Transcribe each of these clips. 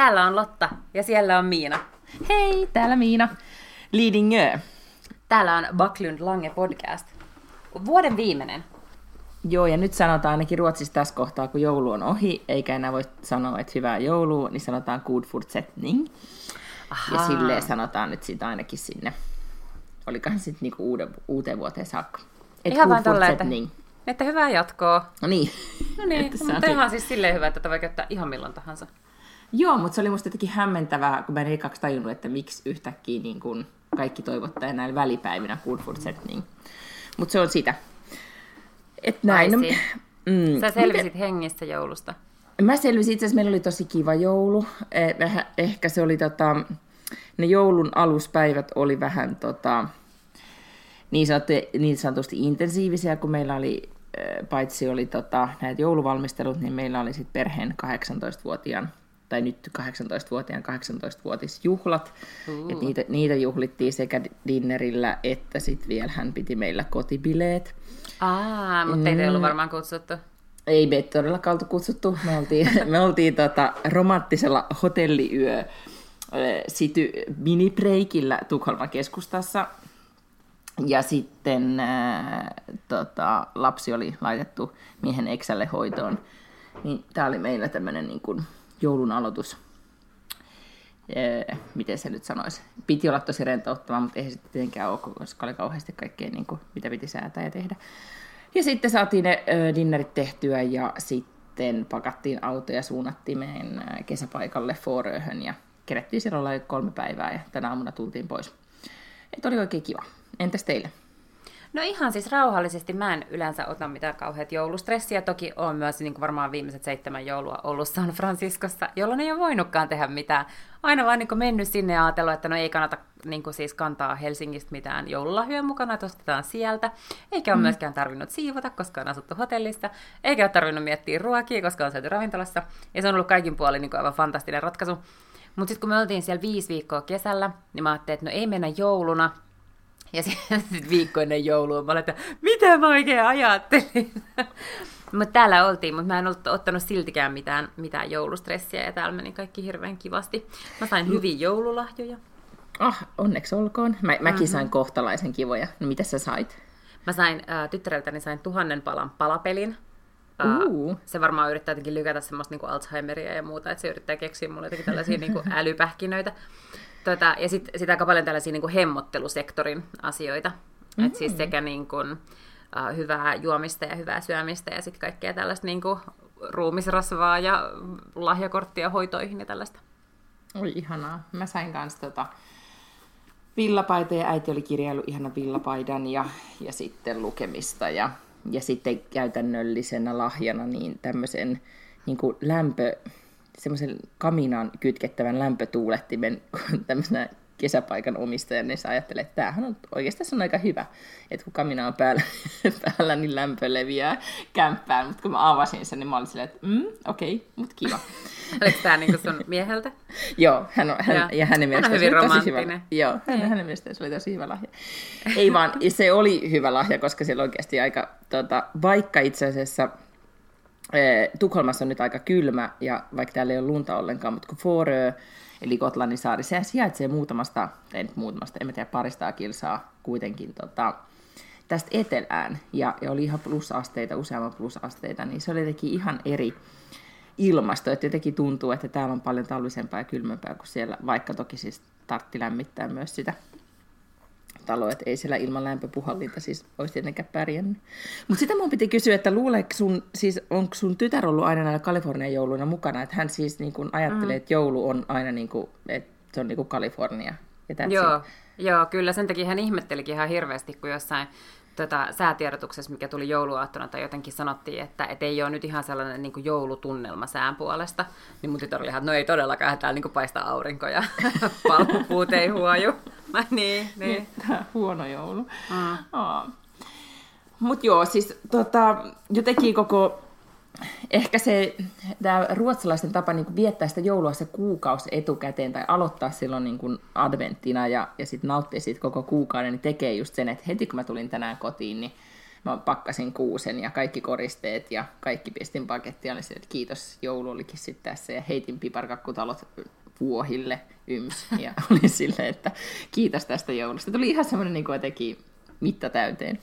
Täällä on Lotta ja siellä on Miina. Hei, täällä Miina. Lidingö. Täällä on Backlund Lange podcast. Vuoden viimeinen. Joo, ja nyt sanotaan ainakin Ruotsissa tässä kohtaa, kun joulu on ohi, eikä enää voi sanoa, että hyvää joulua, niin sanotaan good fortsättning. Ja silleen sanotaan nyt siitä ainakin sinne. Olikohan sitten niinku uuden, uuteen vuoteen saakka. Et Ihan vain tolleen, että, että hyvää jatkoa. No niin. No niin, mutta on- ihan siis silleen hyvä, että tätä voi käyttää ihan milloin tahansa. Joo, mutta se oli musta jotenkin hämmentävää, kun mä en ekaksi tajunnut, että miksi yhtäkkiä niin kun kaikki toivottaa näin välipäivinä good fortsättning. Mutta se on sitä. Et näin. I see. mm, Sä selvisit hengissä joulusta. Mä selvisin, itse asiassa meillä oli tosi kiva joulu. Eh, vähän- Ehkä se oli tota, ne joulun aluspäivät oli vähän tota, niin, sanottu, niin sanotusti intensiivisiä, kun meillä oli, eh, paitsi oli tota, näitä jouluvalmistelut, niin meillä oli sitten perheen 18-vuotiaan, tai nyt 18-vuotiaan 18-vuotisjuhlat. Uh. Et niitä, niitä juhlittiin sekä dinnerillä, että sitten vielä hän piti meillä kotibileet. Aa, mutta teitä ei ollut varmaan kutsuttu. Ei me todellakaan oltu kutsuttu. Me oltiin, me oltiin tota, romanttisella hotelliyö sity minibreikillä Tukholman keskustassa. Ja sitten äh, tota, lapsi oli laitettu miehen eksälle hoitoon. Niin tämä oli meillä tämmöinen niin kuin joulun aloitus. Äh, miten se nyt sanoisi? Piti olla tosi rentouttava, mutta ei se tietenkään ole, koska oli kauheasti kaikkea, niin kuin, mitä piti säätää ja tehdä. Ja sitten saatiin ne ö, dinnerit tehtyä ja sitten pakattiin auto ja suunnattiin meidän kesäpaikalle Foröhön ja kerättiin siellä olla kolme päivää ja tänä aamuna tultiin pois. Et oli oikein kiva. Entäs teille? No ihan siis rauhallisesti. Mä en yleensä ota mitään kauheat joulustressiä. Toki on myös niin kuin varmaan viimeiset seitsemän joulua ollut San Franciscossa, jolloin ei ole voinutkaan tehdä mitään. Aina vaan niin kuin mennyt sinne ja ajatellut, että no ei kannata niin kuin siis kantaa Helsingistä mitään joululahjoja mukana, että ostetaan sieltä. Eikä ole mm. myöskään tarvinnut siivota, koska on asuttu hotellissa. Eikä ole tarvinnut miettiä ruokia, koska on syöty ravintolassa. Ja se on ollut kaikin puolin niin kuin aivan fantastinen ratkaisu. Mutta sitten kun me oltiin siellä viisi viikkoa kesällä, niin mä ajattelin, että no ei mennä jouluna, ja sitten sit viikko ennen joulua mä olin, että mitä mä oikein ajattelin. mutta täällä oltiin, mutta mä en ollut ottanut siltikään mitään, mitään joulustressiä ja täällä meni kaikki hirveän kivasti. Mä sain hyviä joululahjoja. Ah, onneksi olkoon. Mä, mäkin sain kohtalaisen kivoja. No mitä sä sait? Mä sain äh, tyttäreltäni sain tuhannen palan palapelin. Uu. se varmaan yrittää jotenkin lykätä semmoista niinku Alzheimeria ja muuta, että se yrittää keksiä mulle jotenkin tällaisia niinku älypähkinöitä. Tota, ja sitten sit aika paljon tällaisia niinku hemmottelusektorin asioita. Mm. Et siis sekä niinku, äh, hyvää juomista ja hyvää syömistä ja sitten kaikkea tällaista niinku ruumisrasvaa ja lahjakorttia hoitoihin ja tällaista. Oli ihanaa. Mä sain kanssa tota villapaita ja äiti oli kirjaillut ihana villapaidan ja, ja sitten lukemista ja, ja sitten käytännöllisenä lahjana niin tämmöisen niin kuin lämpö, semmoisen kaminaan kytkettävän lämpötuulettimen tämmöisenä kesäpaikan omistajan, niin sä ajattelet, että tämähän on oikeastaan se on aika hyvä, että kun kamina on päällä, päällä niin lämpö leviää kämppään, mutta kun mä avasin sen, niin mä olin silleen, että mm, okei, okay, mutta kiva. Oliko tämä niinku sun mieheltä? Joo, hän on, hän, Ja. ja, hänen Hän on mielestään hyvin se oli tosi hyvä. romanttinen. Joo, hänen, hänen mielestään se oli tosi hyvä lahja. Ei vaan, se oli hyvä lahja, koska siellä oikeasti aika, tota, vaikka itse asiassa Tukholmassa on nyt aika kylmä, ja vaikka täällä ei ole lunta ollenkaan, mutta kun Forö, eli Gotlannin saari, se sijaitsee muutamasta, ei nyt muutamasta, en mä tiedä, parista kilsaa kuitenkin tota, tästä etelään, ja, ja oli ihan plusasteita, useamman plusasteita, niin se oli jotenkin ihan eri ilmasto, että jotenkin tuntuu, että täällä on paljon talvisempaa ja kylmempää kuin siellä, vaikka toki siis tartti lämmittää myös sitä taloa, että ei siellä ilman lämpöpuhallinta siis olisi tietenkään pärjännyt. Mutta sitä mun piti kysyä, että luuleeko sun, siis onko sun tytär ollut aina näillä Kalifornian jouluina mukana, että hän siis niin kun ajattelee, että joulu on aina niin kuin, että se on niin kuin Kalifornia. Ja Joo, it. joo, kyllä sen takia hän ihmettelikin ihan hirveästi, kun jossain tota, säätiedotuksessa, mikä tuli jouluaattona, tai jotenkin sanottiin, että et ei ole nyt ihan sellainen niin joulutunnelma sään puolesta, niin mun tytär oli ihan, no ei todellakaan, täällä niin paistaa aurinko ja palkkupuut ei huoju. Mä, niin, niin. Tää huono joulu. Mm. Mutta joo, siis tota, jotenkin koko, ehkä se tämä ruotsalaisten tapa niin viettää sitä joulua se kuukausi etukäteen tai aloittaa silloin niin kuin adventtina ja, ja sitten nauttia siitä koko kuukauden, niin tekee just sen, että heti kun mä tulin tänään kotiin, niin mä pakkasin kuusen ja kaikki koristeet ja kaikki pistin pakettia. Oli että kiitos, joulu olikin sitten tässä ja heitin piparkakkutalot vuohille yms. Ja oli silleen, että kiitos tästä joulusta. Tuli ihan semmoinen niin kuin teki mitta täyteen.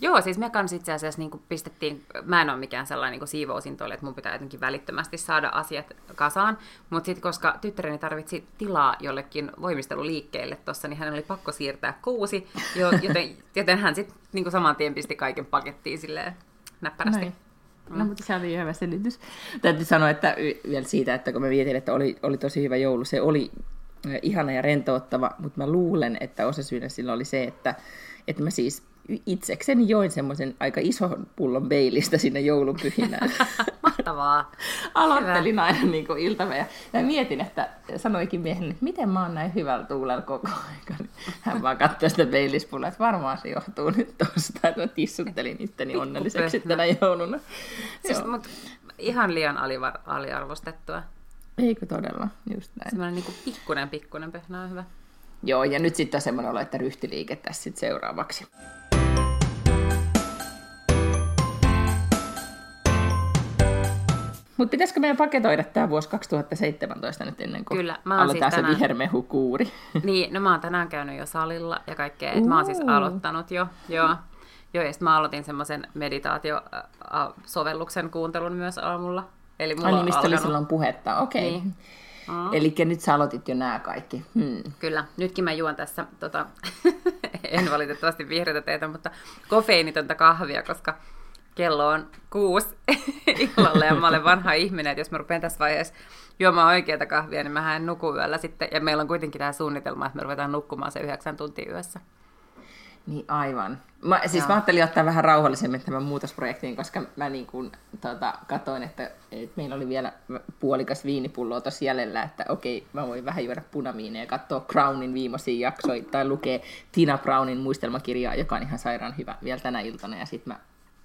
Joo, siis me kans itse asiassa niin pistettiin, mä en ole mikään sellainen niin siivousintoille, että mun pitää jotenkin välittömästi saada asiat kasaan, mutta sitten koska tyttäreni tarvitsi tilaa jollekin voimisteluliikkeelle tuossa, niin hän oli pakko siirtää kuusi, joten, joten hän sitten niin saman tien pisti kaiken pakettiin silleen näppärästi. Noin. No, mutta se oli hyvä selitys. Täytyy sanoa, että vielä siitä, että kun mä mietin, että oli, oli tosi hyvä joulu, se oli ihana ja rentouttava, mutta mä luulen, että osa syynä sillä oli se, että, että mä siis itsekseni join semmoisen aika ison pullon beilistä sinne joulupyhinään. Mahtavaa. Aloittelin Hyvä. aina niin kuin iltapäivä. Ja mietin, että sanoikin miehelle, että miten mä oon näin hyvällä tuulella koko ajan. Hän vaan katsoi sitä beilispullaa, että varmaan se johtuu nyt tuosta, että mä tissuttelin itteni onnelliseksi tänä jouluna. Siis, mut ihan liian alivar- aliarvostettua. Eikö todella, just näin. Semmoinen niin pikkunen pikkunen pöhnä on hyvä. Joo, ja nyt sitten on semmoinen olo, että ryhtiliike tässä sitten seuraavaksi. Mutta pitäisikö meidän paketoida tämä vuosi 2017 nyt ennen kuin Kyllä, mä aloitetaan siis tänään... se vihermehukuuri? Niin, no mä oon tänään käynyt jo salilla ja kaikkea, että mä oon siis aloittanut jo. Joo. Joo, ja mä aloitin semmoisen meditaatiosovelluksen kuuntelun myös aamulla. Eli mulla Ai niin, mistä alkanut... oli silloin puhetta, okei. Okay. Niin. Mm. Eli nyt sä aloitit jo nämä kaikki. Hmm. Kyllä, nytkin mä juon tässä, tota, en valitettavasti vihreätä teitä, mutta kofeiinitonta kahvia, koska kello on kuusi illalla ja mä olen vanha ihminen, että jos mä rupean tässä vaiheessa juomaan oikeata kahvia, niin mä en nuku yöllä sitten. Ja meillä on kuitenkin tämä suunnitelma, että me ruvetaan nukkumaan se yhdeksän tuntia yössä. Niin aivan. Mä, siis mä ajattelin ottaa vähän rauhallisemmin tämän muutosprojektiin, koska mä niin kuin, tota, katoin, että, että meillä oli vielä puolikas viinipullo tuossa jäljellä, että okei, mä voin vähän juoda punaviineja ja katsoa Crownin viimeisiä jaksoja tai lukea Tina Brownin muistelmakirjaa, joka on ihan sairaan hyvä vielä tänä iltana. Ja sitten mä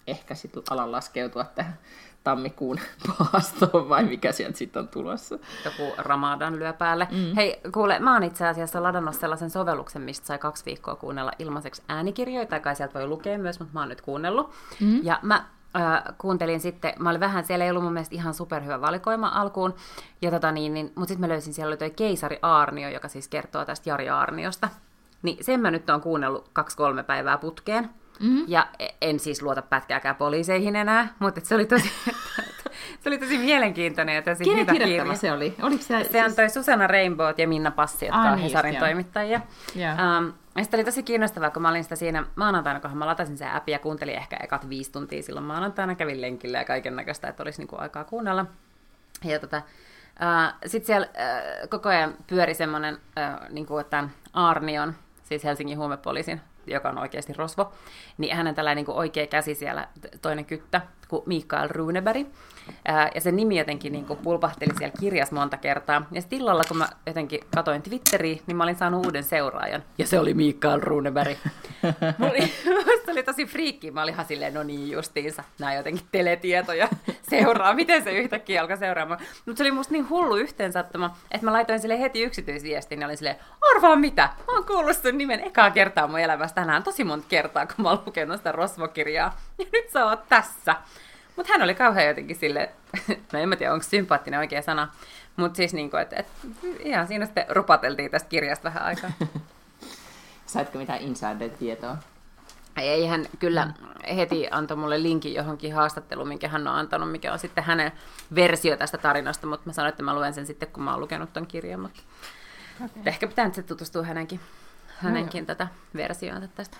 ehkä sitten alan laskeutua tähän tammikuun paastoon vai mikä sieltä sitten on tulossa. Joku Ramadan lyö päälle. Mm. Hei, kuule, mä oon itse asiassa ladannut sellaisen sovelluksen, mistä sai kaksi viikkoa kuunnella ilmaiseksi äänikirjoja, tai kai sieltä voi lukea myös, mutta mä oon nyt kuunnellut. Mm. Ja mä äh, kuuntelin sitten, mä olin vähän, siellä ei ollut mun mielestä ihan superhyvä valikoima alkuun, ja tota niin, niin, mutta sitten mä löysin, siellä oli toi Keisari Aarnio, joka siis kertoo tästä Jari Aarniosta. Niin sen mä nyt oon kuunnellut kaksi-kolme päivää putkeen. Mm-hmm. Ja en siis luota pätkääkään poliiseihin enää, mutta se oli tosi, se oli tosi mielenkiintoinen ja tosi Kenen hyvä kirja. se oli? Oliko se, se siis... antoi Susanna Rainbow ja Minna Passi, jotka ah, on Hesarin toimittajia. Yeah. Um, ja sitten oli tosi kiinnostavaa, kun mä olin sitä siinä maanantaina, kun mä latasin sen appi ja kuuntelin ehkä ekat viisi tuntia silloin maanantaina, kävin lenkillä ja kaiken näköistä, että olisi niinku aikaa kuunnella. Ja tota, uh, sitten siellä uh, koko ajan pyöri semmoinen, uh, niinku, että Arnion, siis Helsingin huumepoliisin joka on oikeasti rosvo, niin hänen tällainen niin oikea käsi siellä, toinen kyttä, kuin Mikael Runeberg. Ää, ja sen nimi jotenkin niin kuin pulpahteli siellä kirjassa monta kertaa. Ja sitten illalla, kun mä jotenkin katoin Twitteriä, niin mä olin saanut uuden seuraajan. Ja se oli Mikael Runeberg. oli, se oli tosi friikki. Mä olin ihan silleen, no niin justiinsa, nämä jotenkin teletietoja seuraa. Miten se yhtäkkiä alkaa seuraamaan? Mutta se oli musta niin hullu yhteensattuma, että mä laitoin sille heti yksityisviestin ja olin silleen, arvaa mitä? Mä oon kuullut sun nimen ekaa kertaa mun elämässä tänään tosi monta kertaa, kun mä oon lukenut sitä rosvokirjaa. Ja nyt sä oot tässä. Mutta hän oli kauhean jotenkin sille, no en mä tiedä, onko sympaattinen oikea sana, mutta siis niin kuin, että, että ihan siinä sitten rupateltiin tästä kirjasta vähän aikaa. Saitko mitään insider-tietoa? Ei, hän kyllä heti antoi mulle linkin johonkin haastatteluun, minkä hän on antanut, mikä on sitten hänen versio tästä tarinasta, mutta mä sanoin, että mä luen sen sitten, kun mä oon lukenut ton kirjan. Mutta okay. ehkä pitää nyt tutustua hänenkin, hänenkin no, tätä versioonsa tästä.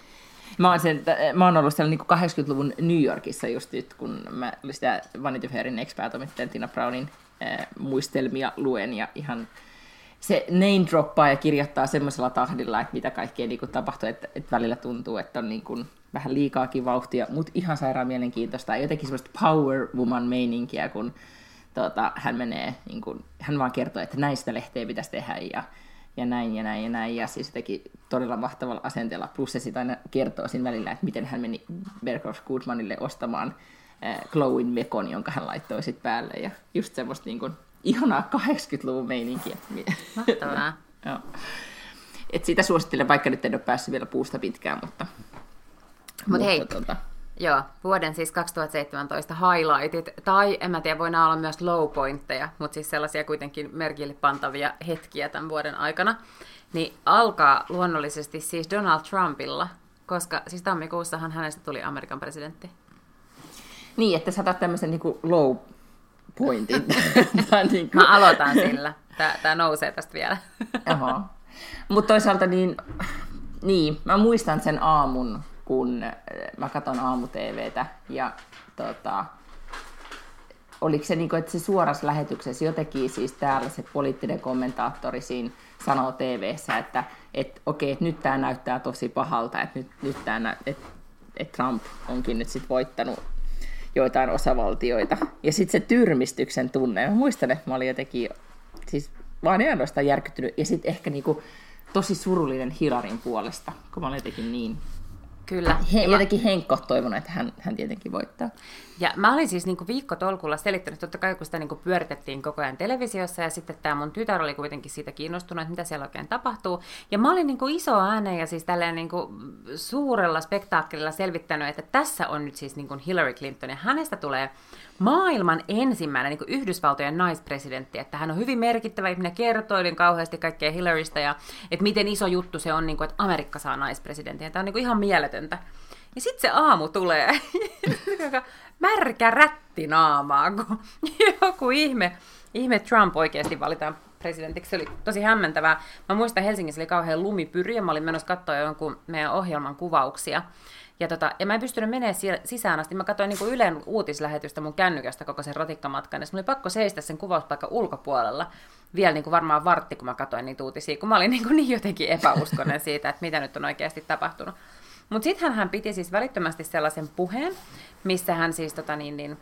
Mä oon, sen, mä oon ollut siellä niin 80-luvun New Yorkissa just nyt, kun mä sitä Vanity Fairin ex-päätoimittajan Tina Brownin äh, muistelmia luen ja ihan se name droppaa ja kirjoittaa semmoisella tahdilla, että mitä kaikkea niin tapahtuu, että, että välillä tuntuu, että on niin kuin vähän liikaakin vauhtia, mutta ihan sairaan mielenkiintoista. Jotenkin semmoista power woman meininkiä, kun tota, hän menee, niin kuin, hän vaan kertoo, että näistä lehteä pitäisi tehdä ja ja näin ja näin ja näin. Ja siis teki todella mahtavalla asenteella. Plus se sitten aina kertoo siinä välillä, että miten hän meni Berghoff Goodmanille ostamaan äh, Glowin Mekon, jonka hän laittoi sitten päälle. Ja just semmoista niin kuin, ihanaa 80-luvun meininkiä. Mahtavaa. Joo. Et sitä suosittelen, vaikka nyt en ole päässyt vielä puusta pitkään, mutta... Mut mutta hei, tuota... Joo, vuoden siis 2017 highlightit, tai en mä tiedä, voi olla myös low pointteja, mutta siis sellaisia kuitenkin merkille pantavia hetkiä tämän vuoden aikana, niin alkaa luonnollisesti siis Donald Trumpilla, koska siis tammikuussahan hänestä tuli Amerikan presidentti. Niin, että sä otat tämmöisen niin low pointin. niin kuin... Mä aloitan sillä. Tää, tää nousee tästä vielä. Mutta toisaalta niin, niin, mä muistan sen aamun, kun äh, mä katson aamu-tvtä ja tota, oliko se, niin kuin, että se suorassa lähetyksessä jotenkin siis täällä se poliittinen kommentaattori siinä sanoo tv että et, okei, että nyt tämä näyttää tosi pahalta, että nyt, nyt tää, et, et Trump onkin nyt sitten voittanut joitain osavaltioita. Ja sitten se tyrmistyksen tunne, mä muistan, että mä olin jotenkin, siis vaan ainoastaan järkyttynyt, ja sitten ehkä niinku tosi surullinen Hilarin puolesta, kun mä olin jotenkin niin Kyllä. He, jotenkin Henkko toivonut, että hän, hän tietenkin voittaa. Ja mä olin siis niin viikko tolkulla selittänyt, totta kai kun sitä niin pyöritettiin koko ajan televisiossa, ja sitten tämä mun tytär oli kuitenkin siitä kiinnostunut, että mitä siellä oikein tapahtuu. Ja mä olin niin iso ääneen ja siis tälleen niin suurella spektaakkelilla selvittänyt, että tässä on nyt siis niin Hillary Clinton, ja hänestä tulee maailman ensimmäinen niin Yhdysvaltojen naispresidentti, että hän on hyvin merkittävä ihminen, kertoilin kauheasti kaikkea Hillarysta ja että miten iso juttu se on, niin kuin, että Amerikka saa naispresidentin. Tämä on niin kuin ihan mieletöntä. Ja sitten se aamu tulee, märkä rätti naamaa, kun joku ihme, ihme Trump oikeasti valitaan presidentiksi. Se oli tosi hämmentävää. Mä muistan Helsingissä oli kauhean lumipyri ja mä olin menossa katsoa jonkun meidän ohjelman kuvauksia. Ja, tota, ja mä en pystynyt menemään sisään asti. Mä katsoin niin Ylen uutislähetystä mun kännykästä koko sen ratikkamatkan. Ja mulla oli pakko seistä sen kuvauspaikan ulkopuolella vielä niin kuin varmaan vartti, kun mä katsoin niitä uutisia, kun mä olin niin, kuin niin jotenkin epäuskonen siitä, että mitä nyt on oikeasti tapahtunut. Mutta sitten hän piti siis välittömästi sellaisen puheen, missä hän siis tota niin, niin,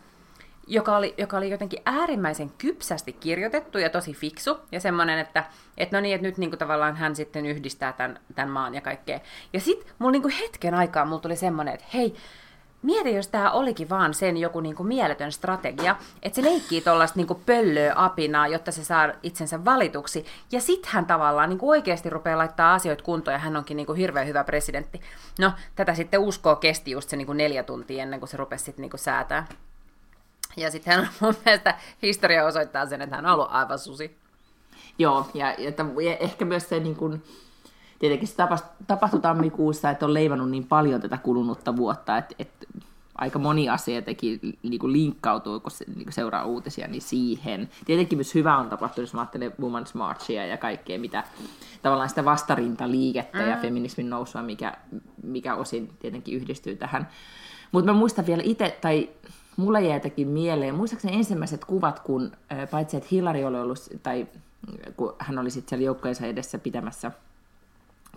joka oli, joka oli jotenkin äärimmäisen kypsästi kirjoitettu ja tosi fiksu. Ja semmoinen, että, että no niin, että nyt niin kuin tavallaan hän sitten yhdistää tämän, tämän maan ja kaikkea. Ja sitten mulla niin kuin hetken aikaa mulla tuli semmoinen, että hei, Mieti, jos tämä olikin vaan sen joku niinku mieletön strategia, että se leikkii tuollaista niinku pöllöä apinaa, jotta se saa itsensä valituksi. Ja sitten hän tavallaan niinku oikeasti rupeaa laittaa asioita kuntoon ja hän onkin niinku hirveän hyvä presidentti. No, tätä sitten uskoo kesti just se niinku neljä tuntia ennen kuin se rupesi sitten niinku säätää. Ja sitten hän mun mielestä historia osoittaa sen, että hän on ollut aivan susi. Joo, ja, ja, ja ehkä myös se niin kuin, tietenkin se tapahtui tammikuussa, että on leivannut niin paljon tätä kulunutta vuotta, että, että aika moni asia teki, niin kuin linkkautuu, kun se, niin kuin seuraa uutisia, niin siihen. Tietenkin myös hyvä on tapahtunut, jos mä ajattelen Women's Marchia ja kaikkea, mitä tavallaan sitä vastarintaliikettä mm. ja feminismin nousua, mikä, mikä osin tietenkin yhdistyy tähän. Mutta mä muistan vielä itse, tai mulle jäi jotenkin mieleen, muistaakseni ensimmäiset kuvat, kun paitsi että Hillary oli ollut, tai kun hän oli sitten siellä joukkojensa edessä pitämässä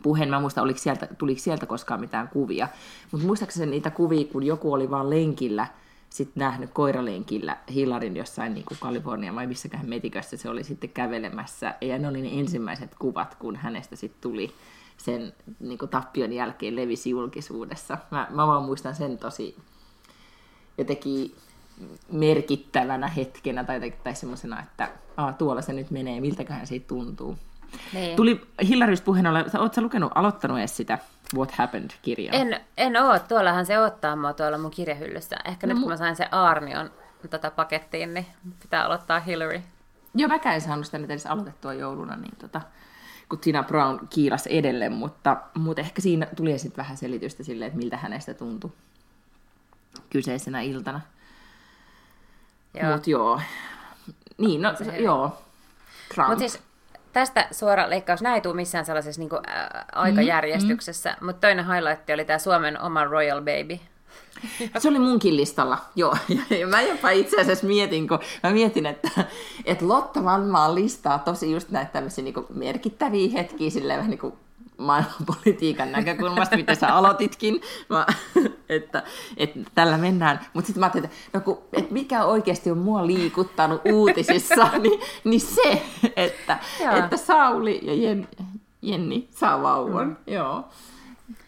puheen. Mä muista, oliko sieltä, tuliko sieltä koskaan mitään kuvia. Mutta muistaakseni niitä kuvia, kun joku oli vaan lenkillä, sitten nähnyt koiralenkillä Hillarin jossain niin kuin Kalifornia vai missäkään metikössä se oli sitten kävelemässä. Ja ne oli ne ensimmäiset kuvat, kun hänestä sitten tuli sen niin kuin tappion jälkeen levisi julkisuudessa. Mä, mä vaan muistan sen tosi jotenkin merkittävänä hetkenä tai, tai semmoisena, että Aa, tuolla se nyt menee, miltäköhän siitä tuntuu. Niin. Tuli Hillarys puheen olla, oletko lukenut, aloittanut edes sitä What Happened-kirjaa? En, en oo, tuollahan se ottaa mua tuolla mun kirjahyllyssä. Ehkä no, nyt kun mä sain se Aarnion tota pakettiin, niin pitää aloittaa Hillary. Joo, mä en saanut sitä nyt edes aloitettua jouluna, niin tota, kun Tina Brown kiilas edelleen, mutta, mutta ehkä siinä tuli sitten vähän selitystä sille, että miltä hänestä tuntui kyseisenä iltana. Mutta joo. Niin, no se, joo. Trump. Mut siis tästä suora leikkaus, näin ei tule missään sellaisessa niin kuin, ää, aikajärjestyksessä, mm, mm. mutta toinen highlight oli tämä Suomen oma Royal Baby. Se oli munkin listalla, joo. Ja mä jopa itse asiassa mietin, kun mä mietin, että, että Lotta varmaan listaa tosi just näitä tämmöisiä niin merkittäviä hetkiä, silleen vähän niin kuin maailmanpolitiikan näkökulmasta, mitä sä aloititkin, mä, että, että tällä mennään. Mutta sitten mä ajattelin, että, no kun, että mikä oikeasti on mua liikuttanut uutisissa, niin, niin se, että, että Sauli ja Jen, Jenni saa vauvan. Mm. Joo.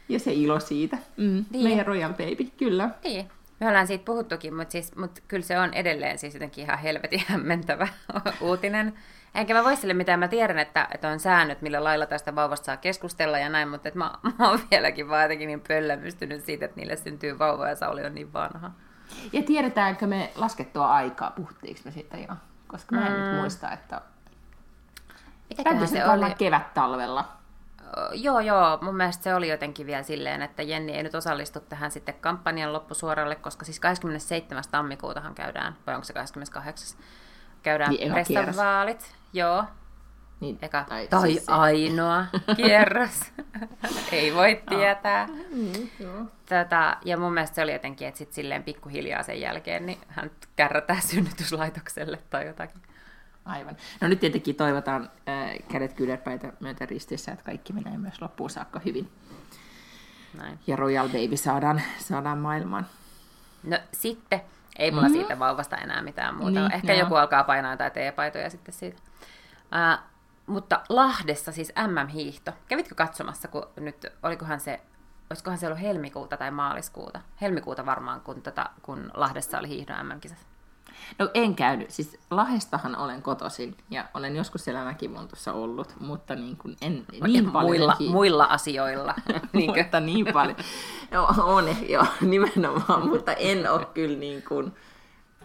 Ja se ilo siitä. Mm. Niin. Meidän Royal Baby, kyllä. Niin. Me ollaan siitä puhuttukin, mutta, siis, mutta kyllä se on edelleen siis jotenkin ihan helvetin hämmentävä uutinen. Enkä mä voi sille mitään, mä tiedän, että, että on säännöt, millä lailla tästä vauvasta saa keskustella ja näin, mutta että mä, mä oon vieläkin vaan jotenkin niin pöllämystynyt siitä, että niille syntyy vauva ja Sauli on niin vanha. Ja tiedetäänkö me laskettua aikaa, puhuttiinko me siitä jo? Koska mä en mm. nyt muista, että... Mitäköhän se oli? kevät-talvella. Joo, joo. Mun mielestä se oli jotenkin vielä silleen, että Jenni ei nyt osallistu tähän sitten kampanjan loppusuoralle, koska siis 27. tammikuutahan käydään, vai onko se 28. Käydään niin, vaalit. Joo. Niin, Eka, tai, tai siis ainoa kierros. ei voi tietää. Mm, Tätä, ja mun mielestä se oli jotenkin, että sitten silleen pikkuhiljaa sen jälkeen niin hän kärrätään synnytyslaitokselle tai jotakin. Aivan. No nyt tietenkin toivotaan äh, kädet kyynärpäitä myötä ristissä, että kaikki menee myös loppuun saakka hyvin. Näin. Ja Royal Baby saadaan, saadaan maailmaan. No sitten, ei mulla mm-hmm. siitä vauvasta enää mitään muuta. Niin, Ehkä joo. joku alkaa painaa jotain teepaitoja sitten siitä. Uh, mutta Lahdessa siis MM-hiihto. Kävitkö katsomassa, kun nyt, olikohan se, olisikohan se ollut helmikuuta tai maaliskuuta? Helmikuuta varmaan, kun, tota, kun Lahdessa oli hiihdon MM-kisat. No en käynyt. Siis Lahestahan olen kotoisin ja olen joskus siellä Mäkimontussa ollut, mutta niin kuin en niin paljon. Muilla, muilla asioilla. niin mutta niin paljon. No, on jo nimenomaan, mutta en ole kyllä niin kuin,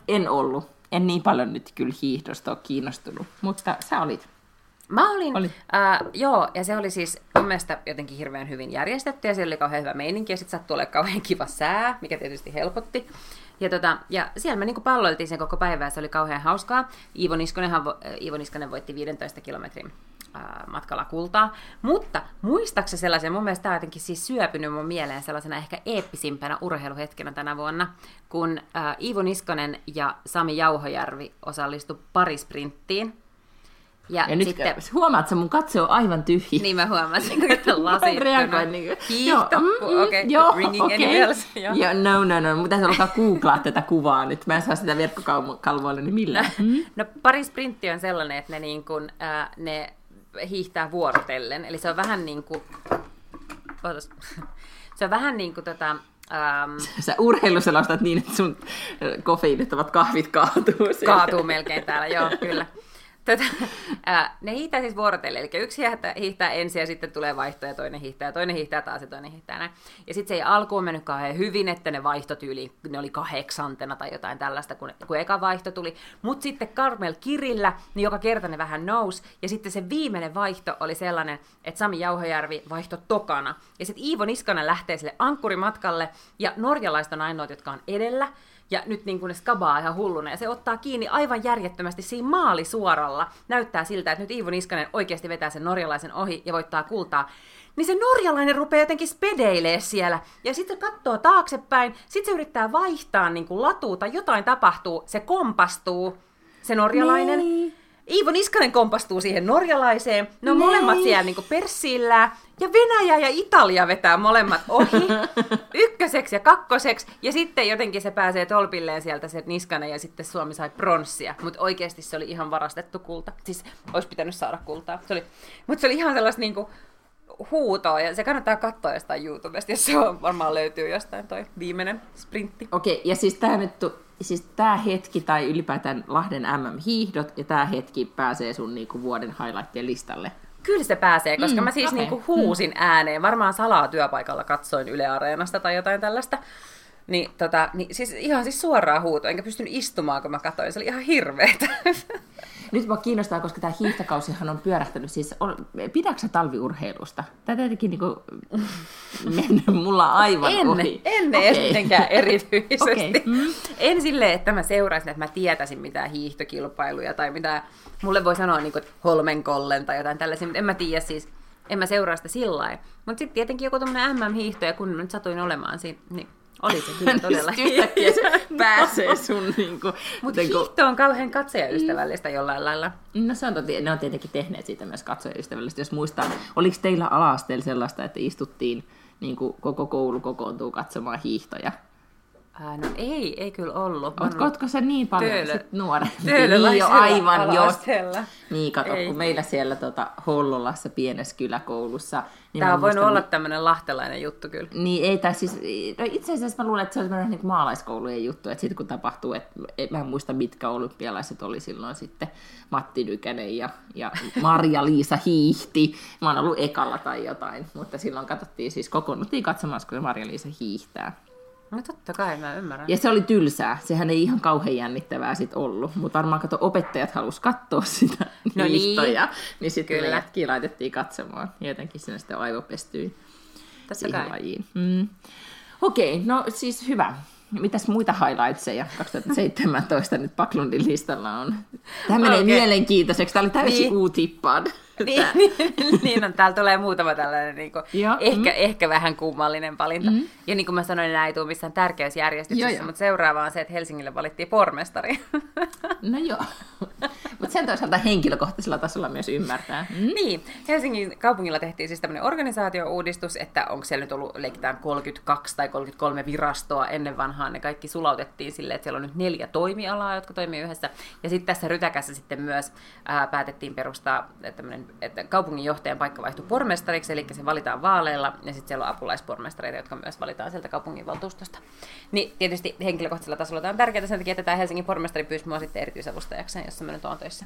en ollut. En niin paljon nyt kyllä hiihdosta ole kiinnostunut, mutta sä olit. Mä olin, oli. äh, joo, ja se oli siis mun mielestä jotenkin hirveän hyvin järjestetty, ja siellä oli kauhean hyvä meininki, ja sitten sattui olemaan kauhean kiva sää, mikä tietysti helpotti. Ja, tota, ja siellä me niinku palloiltiin sen koko päivää, se oli kauhean hauskaa. Iivo, Niskonenhan, Iivo Niskonen voitti 15 kilometrin matkalla kultaa. Mutta muistaakseni sellaisen, mun mielestä tämä on jotenkin siis syöpynyt mun mieleen sellaisena ehkä eeppisimpänä urheiluhetkenä tänä vuonna, kun äh, Iivo Niskonen ja Sami Jauhojärvi osallistu parisprinttiin. Ja, ja sitten... nyt huomaat, että mun katse on aivan tyhjä. Niin mä huomasin, että on lasittunut. niin Hiihto, mm, mm, okei, okay. ringing okay. any bells. Joo. joo, no, no, no, mutta tässä alkaa googlaa tätä kuvaa nyt. Mä en saa sitä verkkokalvoille, niin millään. Mm. No pari sprintti on sellainen, että ne, niin kun, äh, ne hiihtää vuorotellen. Eli se on vähän niin kuin... Se on vähän niin kuin tota, Um, Sä urheiluselostat niin, että sun kofeiinittomat kahvit kaatuu. Kaatuu melkein täällä, joo, kyllä. Tätä, ää, ne hiihtää siis vuorotellen, eli yksi hiihtää, hiihtää ensin ja sitten tulee vaihto ja toinen hiihtää ja toinen hiihtää taas ja toinen hiihtää näin. Ja sitten se ei alkuun mennyt kauhean hyvin, että ne vaihtotyyli, ne oli kahdeksantena tai jotain tällaista, kun, kun eka vaihto tuli. Mutta sitten Carmel Kirillä, niin joka kerta ne vähän nousi. Ja sitten se viimeinen vaihto oli sellainen, että Sami Jauhojärvi vaihto tokana. Ja sitten Iivo Niskanen lähtee sille ankkurimatkalle ja norjalaiset on ainoat, jotka on edellä. Ja nyt niin kuin ne skabaa ihan hulluna. Ja se ottaa kiinni aivan järjettömästi siinä maalisuoralla. Näyttää siltä, että nyt Iivo Niskanen oikeasti vetää sen norjalaisen ohi ja voittaa kultaa. Niin se norjalainen rupeaa jotenkin spedeilee siellä. Ja sitten katsoo taaksepäin. Sitten se yrittää vaihtaa niin kuin latuuta. Jotain tapahtuu. Se kompastuu, se norjalainen. Niin. Iivo Niskanen kompastuu siihen norjalaiseen. Ne on Nei. molemmat siellä niin persillä. Ja Venäjä ja Italia vetää molemmat ohi. Ykköseksi ja kakkoseksi. Ja sitten jotenkin se pääsee tolpilleen sieltä se Niskanen ja sitten Suomi sai pronssia. Mutta oikeasti se oli ihan varastettu kulta. Siis olisi pitänyt saada kultaa. Se oli, mutta se oli ihan sellaista niin kuin, huutoa, ja se kannattaa katsoa jostain YouTubesta, jos se on, varmaan löytyy jostain toi viimeinen sprintti. Okei, okay, ja siis tämä nyt siis tämä hetki tai ylipäätään Lahden MM-hiihdot ja tämä hetki pääsee sun niinku vuoden highlightien listalle? Kyllä se pääsee, koska mm, mä siis okay. niinku huusin mm. ääneen. Varmaan salaa työpaikalla katsoin Yle Areenasta tai jotain tällaista. Niin, tota, niin siis ihan siis suoraan huuto, enkä pystynyt istumaan, kun mä katsoin. Se oli ihan hirveetä. Nyt mua kiinnostaa, koska tämä hiihtokausihan on pyörähtänyt. Siis, pidätkö talviurheilusta? Tämä tietenkin niinku mennyt mulla aivan en, ohi. En okay. erityisesti. okay. mm. En silleen, että mä seuraisin, että mä tietäisin mitään hiihtokilpailuja tai mitä. Mulle voi sanoa niin kuin, Holmenkollen tai jotain tällaisia, mutta en mä tiedä siis. En mä seuraa sitä sillä Mutta sitten tietenkin joku tämmöinen MM-hiihto, ja kun mä nyt satuin olemaan siinä, niin oli se kyllä todella Yhtäkkiä se pääsee sun niinku... Mutta niinku... hiihto on kauhean katsojaystävällistä jollain lailla. No se on totti, ne on tietenkin tehneet siitä myös katsojaystävällistä. Jos muistaa, oliko teillä ala sellaista, että istuttiin niin kuin koko koulu kokoontuu katsomaan hiihtoja? Ää, no ei, ei kyllä ollut. Ootko se niin paljon Töölö- sit nuoret? Töölöläisellä niin jo aivan, ala-asteella. Niin, kato, Ei. kun meillä siellä tota, Hollolassa pienessä kyläkoulussa. Niin Tämä mä on voinut muistan, olla tämmöinen lahtelainen juttu kyllä. Niin, ei, tai siis, no itse asiassa mä luulen, että se on semmoinen niin maalaiskoulujen juttu, että sitten kun tapahtuu, että et, mä en muista mitkä olympialaiset oli silloin sitten, Matti Nykänen ja, ja Marja-Liisa hiihti, mä oon ollut ekalla tai jotain, mutta silloin katsottiin siis, kokoonnuttiin katsomaan, kun Marja-Liisa hiihtää. No totta kai, mä ymmärrän. Ja se oli tylsää, sehän ei ihan kauhean jännittävää sit ollut, mutta varmaan kato, opettajat halus katsoa sitä No niin. hiihtoja, niin sitten Kyllä. meidätkin laitettiin katsomaan, ja jotenkin sinne sitten aivopestyin Totta siihen kai. lajiin. Mm. Okei, no siis hyvä. Mitäs muita highlightseja 2017 nyt Paklundin listalla on? Tämä menee Okei. mielenkiintoiseksi. Tämä oli täysin Niin. uutippaan. Niin, niin on, täällä tulee muutama tällainen niin kuin, Joo, ehkä, mm. ehkä vähän kummallinen valinta. Mm. Ja niin kuin mä sanoin, nämä ei tule missään Joo, tärkeysjärjestyksessä, joo. mutta seuraava on se, että Helsingille valittiin pormestari. No joo. Mutta sen toisaalta henkilökohtaisella tasolla myös ymmärtää. Mm. niin, Helsingin kaupungilla tehtiin siis tämmöinen organisaatio-uudistus, että onko siellä nyt ollut leikitään 32 tai 33 virastoa ennen vanhaan, ne kaikki sulautettiin silleen, että siellä on nyt neljä toimialaa, jotka toimii yhdessä. Ja sitten tässä rytäkässä sitten myös ää, päätettiin perustaa tämmöinen, että kaupunginjohtajan paikka vaihtui pormestariksi, eli se valitaan vaaleilla, ja sitten siellä on apulaispormestareita, jotka myös valitaan sieltä kaupunginvaltuustosta. Niin tietysti henkilökohtaisella tasolla tämä on tärkeää sen takia, että tämä Helsingin pormestari pyysi mua sitten erityisavustajakseen, jossa mä nyt oon töissä.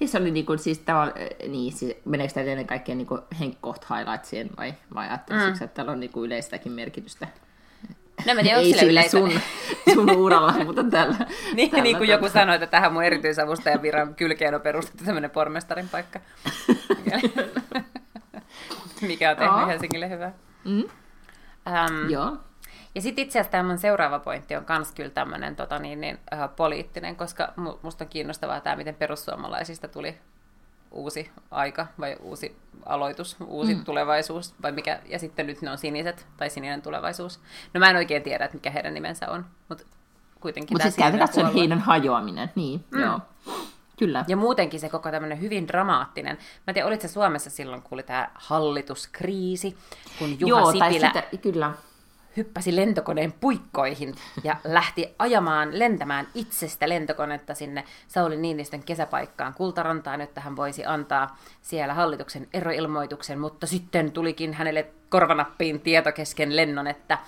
Ja se oli niinku, siis tämä on, äh, niin, siis, meneekö tämä ennen kaikkea niinku Henkkoht highlightsien vai, vai ajattelisitko, mm. että tällä on niinku yleistäkin merkitystä? No mä tiedän, onko sillä yleisö... sun, sun uralla, mutta tällä. Niin, tällä niin kuin joku sanoi, että tähän mun erityisavustajan viran kylkeen on perustettu tämmöinen pormestarin paikka. Mikä on tehnyt. Helsingille hyvää. Mm. Ähm, Joo. ja sitten itse asiassa tämä seuraava pointti on myös kyllä tämmöinen tota niin, niin, äh, poliittinen, koska mu- musta on kiinnostavaa tämä, miten perussuomalaisista tuli uusi aika vai uusi aloitus, uusi mm. tulevaisuus, vai mikä, ja sitten nyt ne on siniset tai sininen tulevaisuus. No mä en oikein tiedä, että mikä heidän nimensä on, mutta kuitenkin Mutta siis käytännössä se on puolue. heidän hajoaminen, niin, mm. joo. Kyllä. Ja muutenkin se koko tämmöinen hyvin dramaattinen. Mä en tiedä, olit se Suomessa silloin, kun oli tämä hallituskriisi, kun Juha joo, Sipilä tai sitä, kyllä. Hyppäsi lentokoneen puikkoihin ja lähti ajamaan, lentämään itsestä lentokonetta sinne Sauli Niinistön kesäpaikkaan Kultarantaan, jotta hän voisi antaa siellä hallituksen eroilmoituksen, mutta sitten tulikin hänelle korvanappiin tieto kesken lennon, että,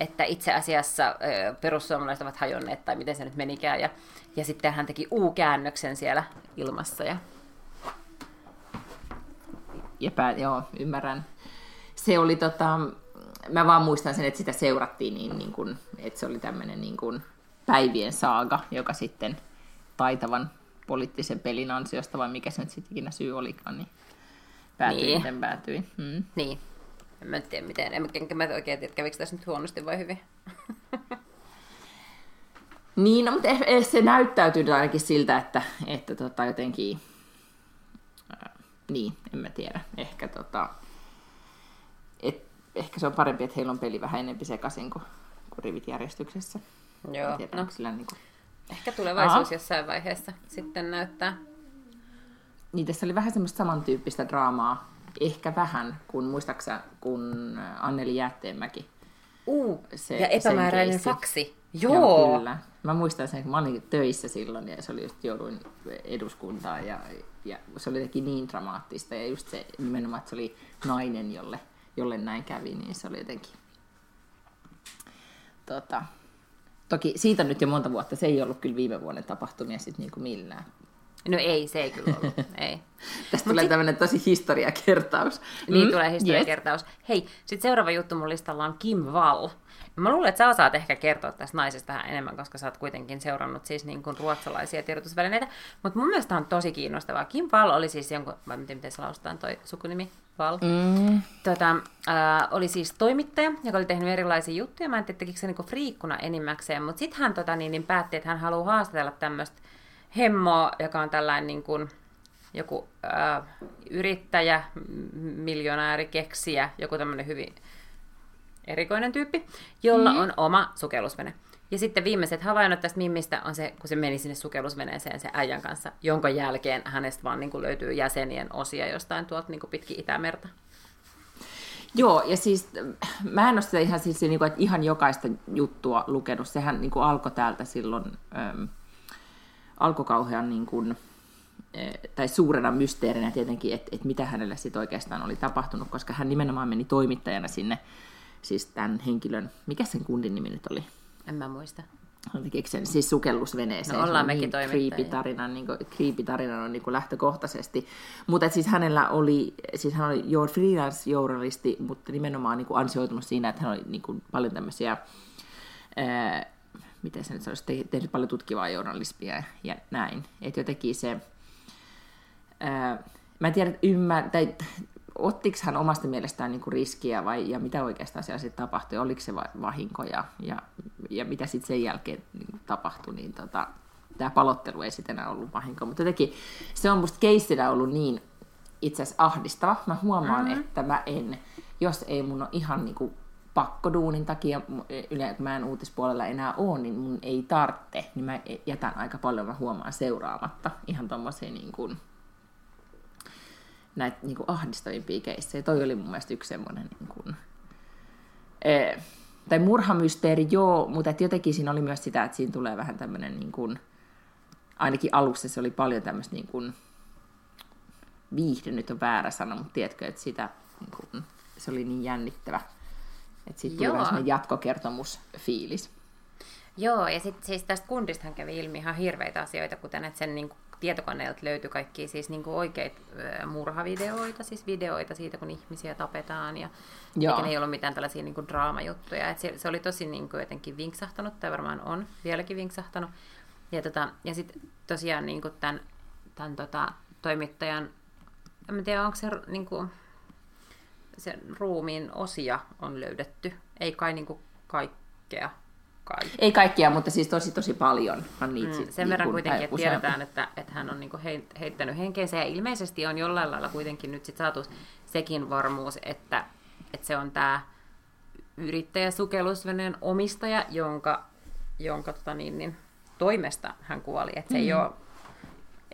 että itse asiassa perussuomalaiset ovat hajonneet, tai miten se nyt menikään, ja, ja sitten hän teki U-käännöksen siellä ilmassa, ja pää, joo, ymmärrän. Se oli tota, mä vaan muistan sen, että sitä seurattiin niin, niin kuin, että se oli tämmöinen niin kuin päivien saaga, joka sitten taitavan poliittisen pelin ansiosta, vai mikä se nyt sitten ikinä syy olikaan, niin päätyi Niin. miten päätyi. Mm. niin. En mä tiedä miten, en, enkä mä oikein tiedä, kävikö tässä nyt huonosti vai hyvin. Niin, no, mutta eh- eh, se näyttäytyy ainakin siltä, että, että tota, jotenkin, niin, en mä tiedä, ehkä, tota, ehkä se on parempi, että heillä on peli vähän enempi sekaisin kuin, kuin rivit järjestyksessä. Joo, tiedä, no sillä niin kuin... ehkä tulevaisuus Aha. jossain vaiheessa sitten näyttää. Niin tässä oli vähän semmoista samantyyppistä draamaa, ehkä vähän, kun muistaaksä, kun Anneli Jäätteenmäki. Uh, Se- ja epämääräinen faksi. Joo, Joo. kyllä. Mä muistan sen, kun mä olin töissä silloin ja se oli just jouduin eduskuntaan ja, ja se oli jotenkin niin dramaattista ja just se nimenomaan, että se oli nainen, jolle, jolle näin kävi, niin se oli jotenkin... Tota, toki siitä nyt jo monta vuotta, se ei ollut kyllä viime vuoden tapahtumia sitten niin kuin millään. No ei, se ei kyllä ollut. ei. Tästä tulee tämmöinen tosi historiakertaus. Niin Mm, tulee yes. historiakertaus. Hei, sitten seuraava juttu mun listalla on Kim Wall. Mä luulen, että sä osaat ehkä kertoa tästä naisesta vähän enemmän, koska sä oot kuitenkin seurannut siis niin kuin ruotsalaisia tiedotusvälineitä. Mutta mun mielestä on tosi kiinnostavaa. Kim Wall oli siis jonkun, vai miten, miten se lausutaan toi sukunimi? Wall. Mm, Tota, äh, oli siis toimittaja, joka oli tehnyt erilaisia juttuja. Mä en tiedä, tekikö se niinku friikkuna enimmäkseen, mutta sitten hän tota, niin, niin päätti, että hän haluaa haastatella tämmöistä hemmoa, joka on tällainen niin kuin, joku äh, yrittäjä, miljonääri, keksijä, joku tämmöinen hyvin erikoinen tyyppi, jolla mm. on oma sukellusvene. Ja sitten viimeiset havainnot tästä Mimmistä on se, kun se meni sinne sukellusveneeseen sen äijän kanssa, jonka jälkeen hänestä vaan niin kuin löytyy jäsenien osia jostain tuolta niin kuin pitkin Itämerta. Joo, ja siis mä en ole sitä ihan, siis, niin kuin, että ihan jokaista juttua lukenut. Sehän niin kuin alkoi täältä silloin, äm, alkoi kauhean niin kuin, tai suurena mysteerinä tietenkin, että, että mitä hänelle sitten oikeastaan oli tapahtunut, koska hän nimenomaan meni toimittajana sinne, siis tämän henkilön, mikä sen kundin nimi nyt oli? En mä muista. Sen, siis sukellusveneeseen. No ollaan mekin niin creepy-tarina, niin kuin, creepy-tarina on niin kuin lähtökohtaisesti. Mutta siis hänellä oli, siis hän oli jo freelance-journalisti, mutta nimenomaan niin kuin ansioitunut siinä, että hän oli niin kuin paljon tämmöisiä, ää, miten se nyt olisi, tehnyt paljon tutkivaa journalismia ja näin. Että jotenkin se, ää, mä en tiedä, ymmär, tai ottiko hän omasta mielestään niin kuin riskiä vai, ja mitä oikeastaan siellä sitten tapahtui, oliko se vahinko ja, ja, ja mitä sitten sen jälkeen niin tapahtui, niin tota, tämä palottelu ei sitten enää ollut vahinko, mutta jotenkin se on musta keissinä ollut niin itse asiassa ahdistava. Mä huomaan, mm-hmm. että mä en, jos ei mun ole ihan niin kuin pakkoduunin takia, yleensä mä en uutispuolella enää ole, niin mun ei tarvitse, niin mä jätän aika paljon, mä huomaan seuraamatta ihan tommosia niin kuin, näitä niin kuin ahdistavimpia keissejä. Toi oli mun mielestä yksi semmoinen, niin kuin, ee, tai murhamysteeri, joo, mutta et jotenkin siinä oli myös sitä, että siinä tulee vähän tämmöinen, niin kuin, ainakin alussa se oli paljon tämmöistä niin kuin, viihde nyt on väärä sana, mutta tiedätkö, että sitä, niin kuin, se oli niin jännittävä. Että siitä tuli vähän semmoinen jatkokertomusfiilis. Joo, ja sitten siis tästä kundistahan kävi ilmi ihan hirveitä asioita, kuten että sen niin kuin, tietokoneelta löytyi kaikki siis niin kuin oikeita murhavideoita, siis videoita siitä, kun ihmisiä tapetaan, ja Joo. eikä ne ei ollut mitään tällaisia niin kuin draamajuttuja. Et se, se, oli tosi niin kuin jotenkin vinksahtanut, tai varmaan on vieläkin vinksahtanut. Ja, tota, ja sitten tosiaan niin kuin tämän, tämän tota, toimittajan, en tiedä onko se, niin kuin, se ruumiin osia on löydetty, ei kai niin kuin kaikkea kai. Ei kaikkia, mutta siis tosi tosi paljon. Niitä mm, sen verran kuitenkin, että tiedetään, että, että hän on niinku heittänyt henkeensä ja ilmeisesti on jollain lailla kuitenkin nyt sit saatu sekin varmuus, että, että se on tämä yrittäjäsukellusveneen omistaja, jonka, jonka tota niin, niin, toimesta hän kuoli. Että se mm. ei ole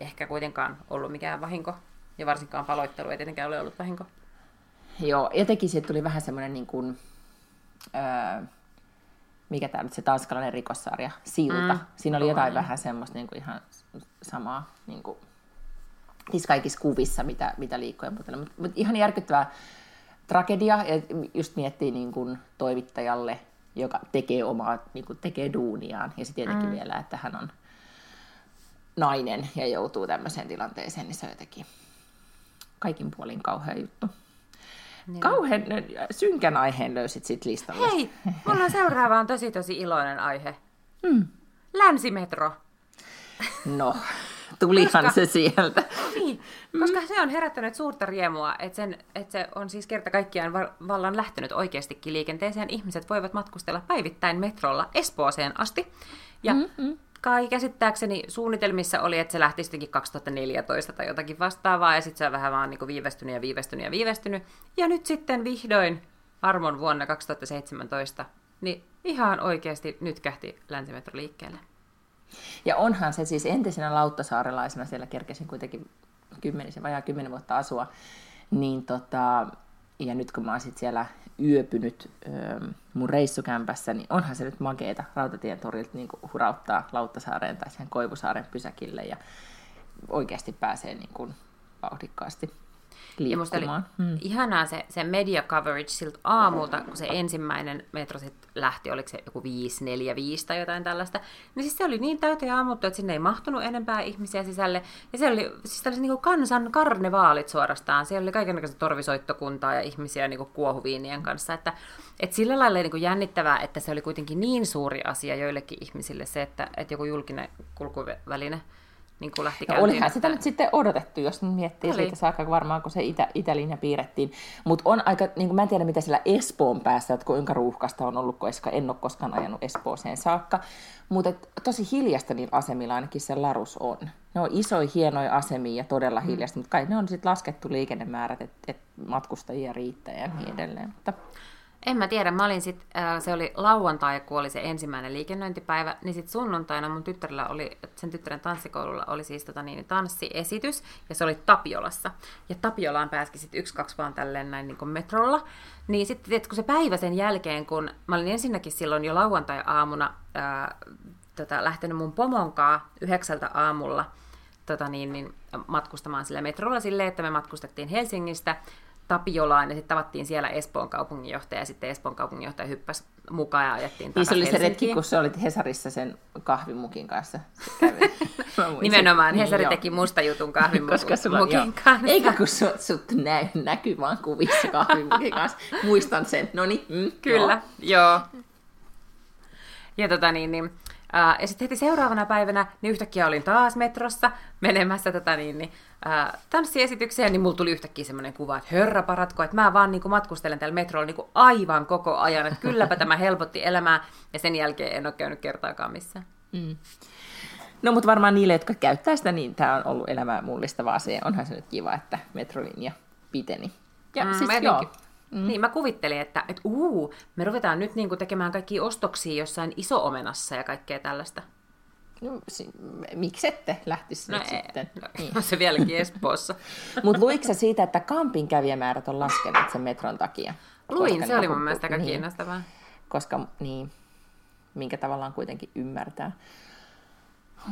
ehkä kuitenkaan ollut mikään vahinko, ja varsinkaan paloittelu ei tietenkään ole ollut vahinko. Joo, jotenkin siitä tuli vähän semmoinen niin kuin, öö, mikä tämä nyt se tanskalainen rikossarja, Silta. Mm. Siinä oli jotain vähän semmoista niin kuin ihan samaa, niin kuin, siis kaikissa kuvissa, mitä, mitä liikkuu mutta, mutta ihan järkyttävää tragedia, ja just miettii niin kuin toimittajalle, joka tekee omaa, niin kuin tekee duuniaan, ja sitten tietenkin mm. vielä, että hän on nainen ja joutuu tämmöiseen tilanteeseen, niin se on jotenkin kaikin puolin kauhea juttu. Niin. Kauhean synkän aiheen löysit sit listalle. Hei, mulla on seuraava on tosi tosi iloinen aihe. Mm. Länsimetro. No, tulihan koska, se sieltä. Niin, koska mm. se on herättänyt suurta riemua, että, sen, että se on siis kerta kaikkiaan vallan lähtenyt oikeastikin liikenteeseen. Ihmiset voivat matkustella päivittäin metrolla Espooseen asti. Ja mm-hmm kai käsittääkseni suunnitelmissa oli, että se lähti sittenkin 2014 tai jotakin vastaavaa, ja sitten se on vähän vaan niin viivästynyt ja viivästynyt ja viivästynyt. Ja nyt sitten vihdoin armon vuonna 2017, niin ihan oikeasti nyt kähti länsimetro liikkeelle. Ja onhan se siis entisenä lauttasaarelaisena, siellä kerkesin kuitenkin kymmenisen, vajaa kymmenen vuotta asua, niin tota, ja nyt kun mä oon sit siellä yöpynyt öö, mun reissukämpässä, niin onhan se nyt makeeta Rautatien torilta niin hurauttaa Lauttasaareen tai sen Koivusaaren pysäkille ja oikeasti pääsee niin kuin vauhdikkaasti ja musta oli hmm. ihanaa se, se media coverage siltä aamulta, kun se ensimmäinen metro sitten lähti, oliko se joku 5, 4, 5 tai jotain tällaista. Niin siis se oli niin täyteen aamuttu, että sinne ei mahtunut enempää ihmisiä sisälle. Ja se oli siis tällaiset niin kansan karnevaalit suorastaan. Siellä oli kaikenlaista torvisoittokuntaa ja ihmisiä niin kuohuviinien kanssa. Että, että sillä lailla niin kuin jännittävää, että se oli kuitenkin niin suuri asia joillekin ihmisille se, että, että joku julkinen kulkuväline – niin kuin lähti no, Olihan sitä nyt sitten odotettu, jos miettii Oli. siitä saakka varmaan, kun se itä, Itälinja piirrettiin. Mutta on aika, niin kuin mä en tiedä mitä siellä Espoon päässä, että kuinka ruuhkasta on ollut, koska en ole koskaan ajanut Espooseen saakka. Mutta tosi hiljasta niillä asemilla ainakin se Larus on. Ne on isoja, hienoja asemia ja todella mm. hiljasta, mutta kai ne on sitten laskettu liikennemäärät, että et matkustajia riittää ja niin edelleen. Mutta... En mä tiedä, mä olin sit, äh, se oli lauantai, kun oli se ensimmäinen liikennöintipäivä, niin sit sunnuntaina mun tyttärellä oli, sen tyttären tanssikoululla oli siis tota niin, tanssiesitys, ja se oli Tapiolassa. Ja Tapiolaan pääski sit yksi, kaksi vaan tälleen näin niin kuin metrolla. Niin sitten, kun se päivä sen jälkeen, kun mä olin ensinnäkin silloin jo lauantai-aamuna äh, tota, lähtenyt mun pomonkaa yhdeksältä aamulla tota niin, niin, matkustamaan sillä metrolla silleen, että me matkustettiin Helsingistä Tapiolaan ja sitten tavattiin siellä Espoon kaupunginjohtaja ja sitten Espoon kaupunginjohtaja hyppäsi mukaan ja ajettiin Niin se oli se retki, kun sä olit Hesarissa sen kahvimukin kanssa. Nimenomaan, Hesari Niin, joo. teki musta jutun kahvimukin Koska sulla joo. kanssa. Eikä kun sut, sut näy, näkyy vaan kuvissa kahvimukin kanssa. Muistan sen. No niin, mm, Kyllä, joo. joo. Ja tota niin, niin ää, ja sitten heti seuraavana päivänä, niin yhtäkkiä olin taas metrossa menemässä tätä niin, niin, ää, tanssiesitykseen, niin mulla tuli yhtäkkiä semmoinen kuva, että hörrä paratko, että mä vaan niin kuin, matkustelen täällä metrolla niin kuin, aivan koko ajan, että kylläpä tämä helpotti elämää, ja sen jälkeen en ole käynyt kertaakaan missään. Mm. No mutta varmaan niille, jotka käyttää sitä, niin tämä on ollut elämää mullistava asia. Onhan se nyt kiva, että metrolinja piteni. Ja Mm, siis joo. Mm. Niin, mä kuvittelin, että et, uu, me ruvetaan nyt niinku tekemään kaikki ostoksia jossain iso-omenassa ja kaikkea tällaista. No, si- miksi ette lähtisi No, nyt ei, sitten? no, Niin. on se vieläkin Espoossa. Mutta luitko sä siitä, että Kampin kävijämäärät on laskeneet sen metron takia? Luin, se oli on- mun mielestä aika niin, kiinnostavaa. Koska, niin, minkä tavallaan kuitenkin ymmärtää.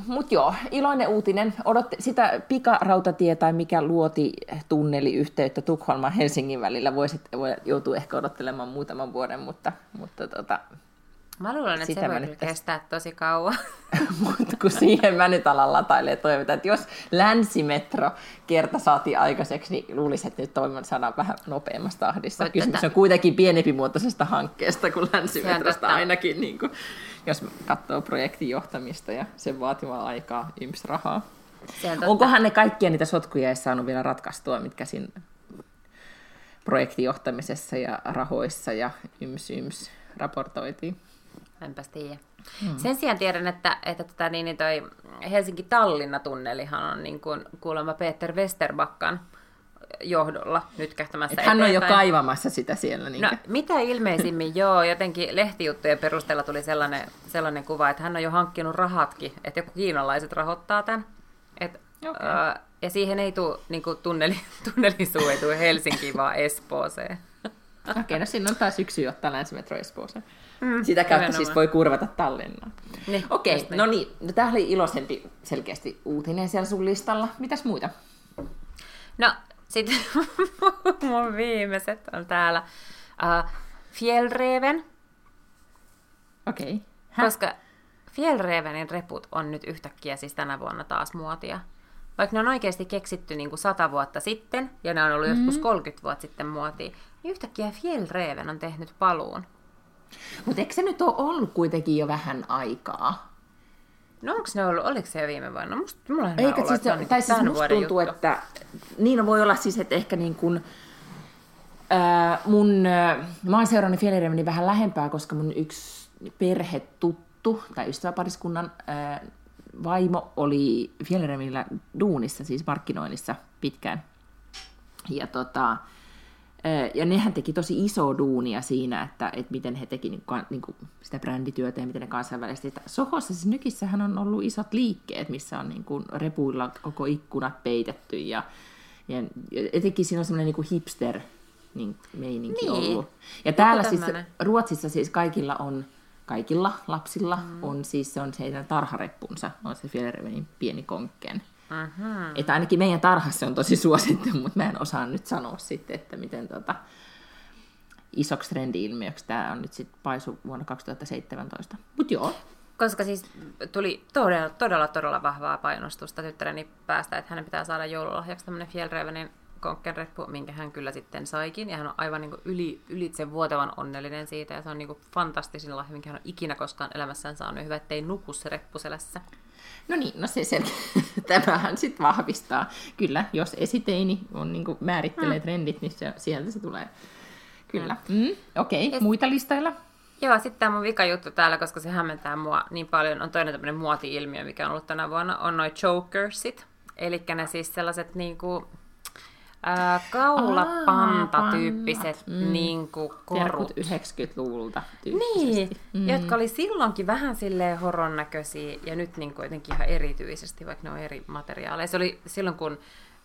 Mutta joo, iloinen uutinen. Odotte sitä pikarautatie tai mikä luoti tunneliyhteyttä Tukholman Helsingin välillä. Voisit, voi joutua ehkä odottelemaan muutaman vuoden, mutta, mutta tota, Mä luulen, että se voi nyt kestää tosi kauan. Mutta kun siihen mä nyt alan latailee toivota, että jos länsimetro kerta saatiin aikaiseksi, niin luulisin, että nyt toimin saadaan vähän nopeammassa tahdissa. Mutta Kysymys tätä- on kuitenkin pienempimuotoisesta hankkeesta kuin länsimetrosta ainakin, niin kuin, jos katsoo projektin johtamista ja sen vaatimaa aikaa, yms rahaa. Onkohan ne kaikkia niitä sotkuja edes saanut vielä ratkaistua, mitkä siinä projektijohtamisessa ja rahoissa ja yms yms raportoitiin? Enpäs tiedä. Hmm. Sen sijaan tiedän, että, että tota, niin, niin toi Helsinki-Tallinna-tunnelihan on niin kuin, kuulemma Peter Westerbakkan johdolla nyt kähtämässä Et hän on jo eteenpäin. kaivamassa sitä siellä. Niin No, mitä ilmeisimmin, joo, jotenkin lehtijuttujen perusteella tuli sellainen, sellainen kuva, että hän on jo hankkinut rahatkin, että joku kiinalaiset rahoittaa tämän. Et, Okei. ää, ja siihen ei tule, niin tunneli, tunnelisuu ei tule Helsinkiin, vaan Espooseen. Okei, no siinä on taas yksi syy ottaa länsimetro Espooseen. Mm, Sitä kautta nimenomaan. siis voi kurvata Tallinnaan. Niin, Okei, just niin. no niin. No, tämä oli iloisempi selkeästi uutinen siellä sun listalla. Mitäs muita? No, sitten mun viimeiset on täällä. Uh, Fjellreven, Okei. koska Fjellrevenin reput on nyt yhtäkkiä siis tänä vuonna taas muotia. Vaikka ne on oikeasti keksitty niin kuin 100 vuotta sitten, ja ne on ollut Mm-hmm. joskus 30 vuotta sitten muotia, niin yhtäkkiä Fjellreven on tehnyt paluun. Mutta eikö se nyt ole ollut kuitenkin jo vähän aikaa? No onko ne ollut, oliko se jo viime vuonna? Musta, mulla on Eikä Eikä siis, se on niin tai siis musta tuntuu, juttu. että niin voi olla siis, että ehkä niin kuin, ää, mun, ää, mä oon seurannut Fjellrevenin vähän lähempää, koska mun yksi perhetuttu tai ystäväpariskunnan ää, vaimo oli Fjellrevenillä duunissa, siis markkinoinnissa pitkään. Ja tota, ja nehän teki tosi iso duunia siinä, että, että miten he teki niin kuin, niin kuin sitä brändityötä ja miten ne kansainvälisesti. Sohossa, siis Nykissähän on ollut isot liikkeet, missä on niin kuin repuilla koko ikkunat peitetty ja, ja etenkin siinä on semmoinen niin kuin hipster niin, meininki Niin. ollut. Ja täällä siis, tämmönen. Ruotsissa siis kaikilla on, kaikilla lapsilla mm. on siis se on heidän tarhareppunsa, on se Fjellrevenin pieni konkken. Mhm. Että ainakin meidän tarhassa on tosi suosittu, mutta mä en osaa nyt sanoa sitten, että miten tota, isoksi trendi-ilmiöksi tämä on nyt sitten paisu vuonna 2017. Mutta joo, Koska siis tuli todella, todella, todella vahvaa painostusta tyttäreni päästä, että hänen pitää saada joululahjaksi tämmöinen Fjellrevenin konkkenreppu, minkä hän kyllä sitten saikin. Ja hän on aivan niin kuin yli, ylitse vuotevan onnellinen siitä. Ja se on niin kuin fantastisin lahja, minkä hän on ikinä koskaan elämässään saanut. Hyvä, ettei nuku se reppu selässä. No niin, no se sen, tämähän sitten vahvistaa. Kyllä, jos esiteini on niin määrittelee mm. trendit, niin se, sieltä se tulee. Kyllä. Mm. Okei, okay. muita listoilla? Joo, sitten tämä mun vika juttu täällä, koska se hämmentää mua niin paljon, on toinen tämmöinen muoti-ilmiö, mikä on ollut tänä vuonna, on noin chokersit. Eli ne siis sellaiset niinku, Kaulapanta-tyyppiset mm. niin korut. 90-luvulta Niin, mm. jotka oli silloinkin vähän silleen horon näköisiä ja nyt niin kuin jotenkin ihan erityisesti, vaikka ne on eri materiaaleja. Se oli silloin, kun